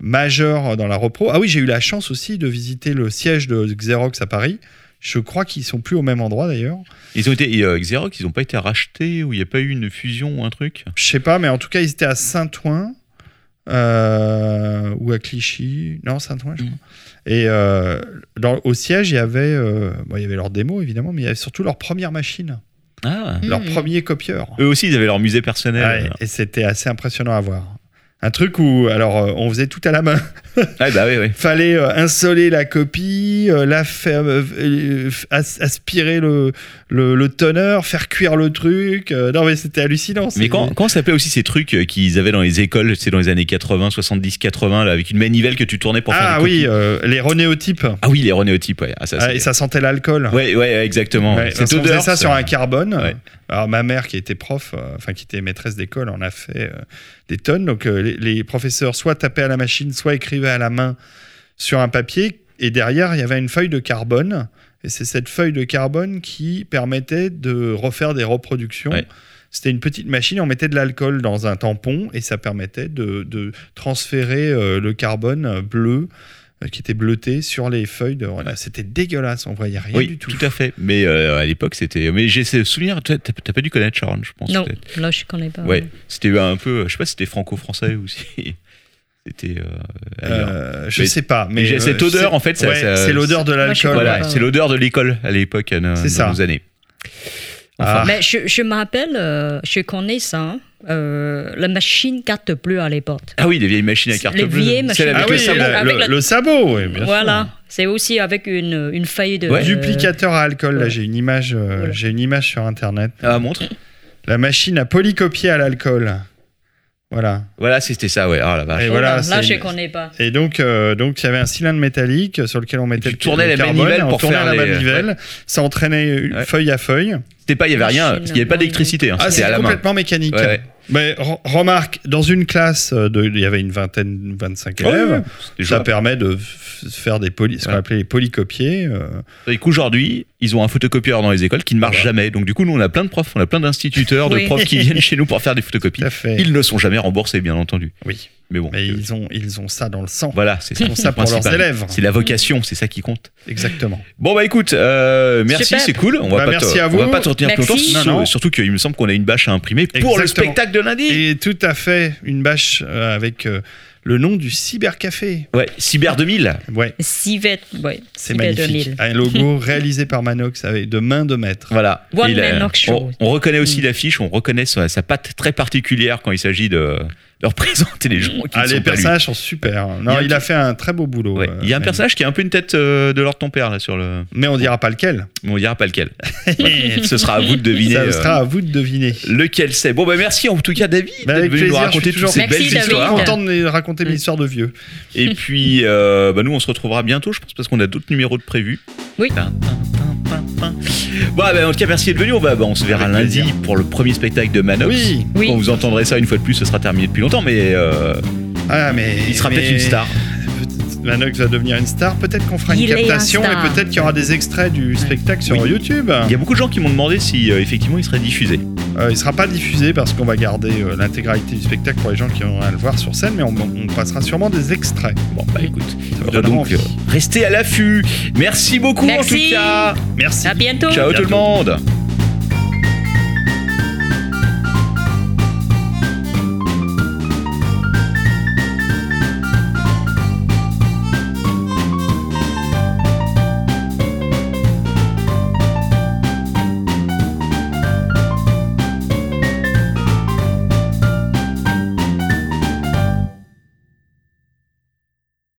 majeures dans la repro. Ah oui, j'ai eu la chance aussi de visiter le siège de Xerox à Paris. Je crois qu'ils sont plus au même endroit d'ailleurs.
Ils ont été, et, euh, Xerox, ils n'ont pas été rachetés ou il n'y a pas eu une fusion ou un truc?
Je sais pas, mais en tout cas, ils étaient à Saint-Ouen euh, ou à Clichy. Non, Saint-Ouen, je crois. Et euh, dans- au siège, il y avait, euh, bon, il y avait leur démo évidemment, mais il y avait surtout leur première machine,
Ah.
leur
Mhm.
premier copieur.
Eux aussi, ils avaient leur musée personnel.
Ouais, et c'était assez impressionnant à voir. Un truc où, alors, euh, on faisait tout à la main.
Ah bah oui, oui.
Fallait euh, insoler la copie, euh, la faire, euh, as- aspirer le, le, le toner, faire cuire le truc. non, mais c'était hallucinant.
Mais quand, quand s'appelait aussi ces trucs qu'ils avaient dans les écoles, c'est dans les années 80, 70, 80, là, avec une manivelle que tu tournais pour faire
Ah oui, les renéotypes.
Ah oui, les renéotypes, ouais. Ah, ça,
Ah, et ça sentait l'alcool.
Ouais, ouais, exactement.
Ouais,
odeur,
faisait ça sur un carbone.
Ouais.
Alors ma mère qui était prof, enfin qui était maîtresse d'école, en a fait des tonnes. Donc euh, les, les professeurs soit tapaient à la machine, soit écrivaient à la main sur un papier. Et derrière, il y avait une feuille de carbone. Et c'est cette feuille de carbone qui permettait de refaire des reproductions.
Ouais.
C'était une petite machine, on mettait de l'alcool dans un tampon et ça permettait de, de transférer euh, le carbone bleu euh, qui était bleuté sur les feuilles. De... Voilà, c'était dégueulasse, on voyait rien
Oui,
du tout.
tout à fait. Mais euh, à l'époque, c'était. Mais j'ai ce souvenir. T'as t'as pas dû connaître Sharon, je pense.
Non,
peut-être.
là, je connais pas.
Ouais. C'était un peu. Je sais pas si c'était franco-français ou si. C'était. euh.
Euh, je
Mais-
sais pas, mais euh,
cette odeur,
c'est-
en fait, ça-
ouais,
ça-
c'est l'odeur de l'alcool.
Voilà,
ouais.
c'est l'odeur de l'école à l'époque, à nos,
C'est
dans
ça.
nos années.
Ah.
Mais je, je me rappelle, euh, je connais ça, euh, la machine carte bleue à l'époque.
Ah oui, les vieilles machines à carte
Les
bleue.
vieilles machines
avec
Ah
le
sabot,
sabot.
le,
avec
le-
la-
le sabot, oui, bien
Voilà, c'est aussi avec une, une feuille de.
Ouais.
Duplicateur à alcool, là j'ai une image, euh,
Voilà.
j'ai une image sur internet.
Ah, montre.
La machine à polycopier à l'alcool. Voilà.
Voilà, c'était ça, ouais. Ah la vache.
Et
Oh
voilà,
là, là,
c'est-
je connais pas.
Et donc, euh, donc il y avait un cylindre métallique sur lequel on mettait
tu
le
tournais
le
la manivelle pour
tournait
faire
la
les-
manivelle, ça entraînait
Ouais.
feuille à feuille.
C'était pas, il y avait rien, parce qu'il n'y avait pas d'électricité. hein,
Ah,
c'était
complètement mécanique.
Ouais, ouais.
Mais re- remarque, dans une classe, euh, de, il y avait une vingtaine, 25
Ouais,
élèves. Ça permet de faire des poly, ce qu'on appelait les polycopiers. euh,
Et qu'aujourd'hui, ils ont un photocopieur dans les écoles qui ne marche
Voilà.
jamais. Donc du coup, nous, on a plein de profs, on a plein d'instituteurs, de
Oui.
profs qui viennent chez nous pour faire des photocopies. Ils ne sont jamais remboursés, bien entendu.
Oui,
Mais bon,
mais
euh,
ils ont, ils ont ça dans le sang.
voilà, c'est
font ça pour leurs élèves.
C'est la vocation, c'est ça qui compte.
Exactement.
Bon bah écoute, euh, merci, c'est cool. On va
Bah,
pas
merci
te,
à
on va
vous.
pas te retenir plus longtemps.
Non, non.
Surtout qu'il me semble qu'on a une bâche à imprimer pour le spectacle de lundi.
Et tout à fait, une bâche euh, avec euh, le nom du cybercafé.
Ouais, Cyber 2000.
Ouais,
Civet, ouais,
c'est magnifique.
2000.
Un logo réalisé par Manox avec de main de maître.
Voilà.
One Man
on,
Show.
on reconnaît aussi l'affiche, on reconnaît sa, sa patte très particulière quand il s'agit de de représenter les gens qui
Ah,
ne
les
sont pas lui.
personnages sont super. Non,
Il a un
il a fait un très beau boulot.
Ouais.
euh,
Il y a un
même.
personnage qui a un peu une tête euh, de Lord ton père là sur le.
Mais on dira pas lequel.
Mais on dira pas lequel. Ce sera à vous de deviner.
Ça
euh,
sera à vous de deviner.
Lequel c'est Bon, bah merci en tout cas, David,
Bah,
d'être
avec
venu nous
plaisir,
raconter toutes ces
Merci,
belles
David.
histoires.
content de raconter mes histoires de vieux.
Et puis, euh, bah, nous, on se retrouvera bientôt, je pense, parce qu'on a d'autres numéros de prévus.
Oui.
Bon, bah, en tout cas, merci d'être venu. On, va, bah, on se verra
Avec
lundi
plaisir.
pour le premier spectacle de Manox.
Oui.
Oui.
Quand vous entendrez ça une fois de plus, ce sera terminé depuis longtemps, mais euh,
Ah, mais.
il sera
mais-
peut-être une star.
Manox va devenir une star. Peut-être qu'on fera une
Il est un
captation et peut-être qu'il y aura des extraits du spectacle sur
Oui.
YouTube.
Il y a beaucoup de gens qui m'ont demandé si euh, effectivement il serait diffusé.
Euh, il sera pas diffusé parce qu'on va garder euh, l'intégralité du spectacle pour les gens qui vont le voir sur scène, mais on, on passera sûrement des extraits.
Bon, bah écoute,
Ça
on
me
doit
donnera
donc
envie.
euh, rester à l'affût. Merci beaucoup en
Merci.
tout cas.
Merci.
À bientôt.
Ciao tout le monde.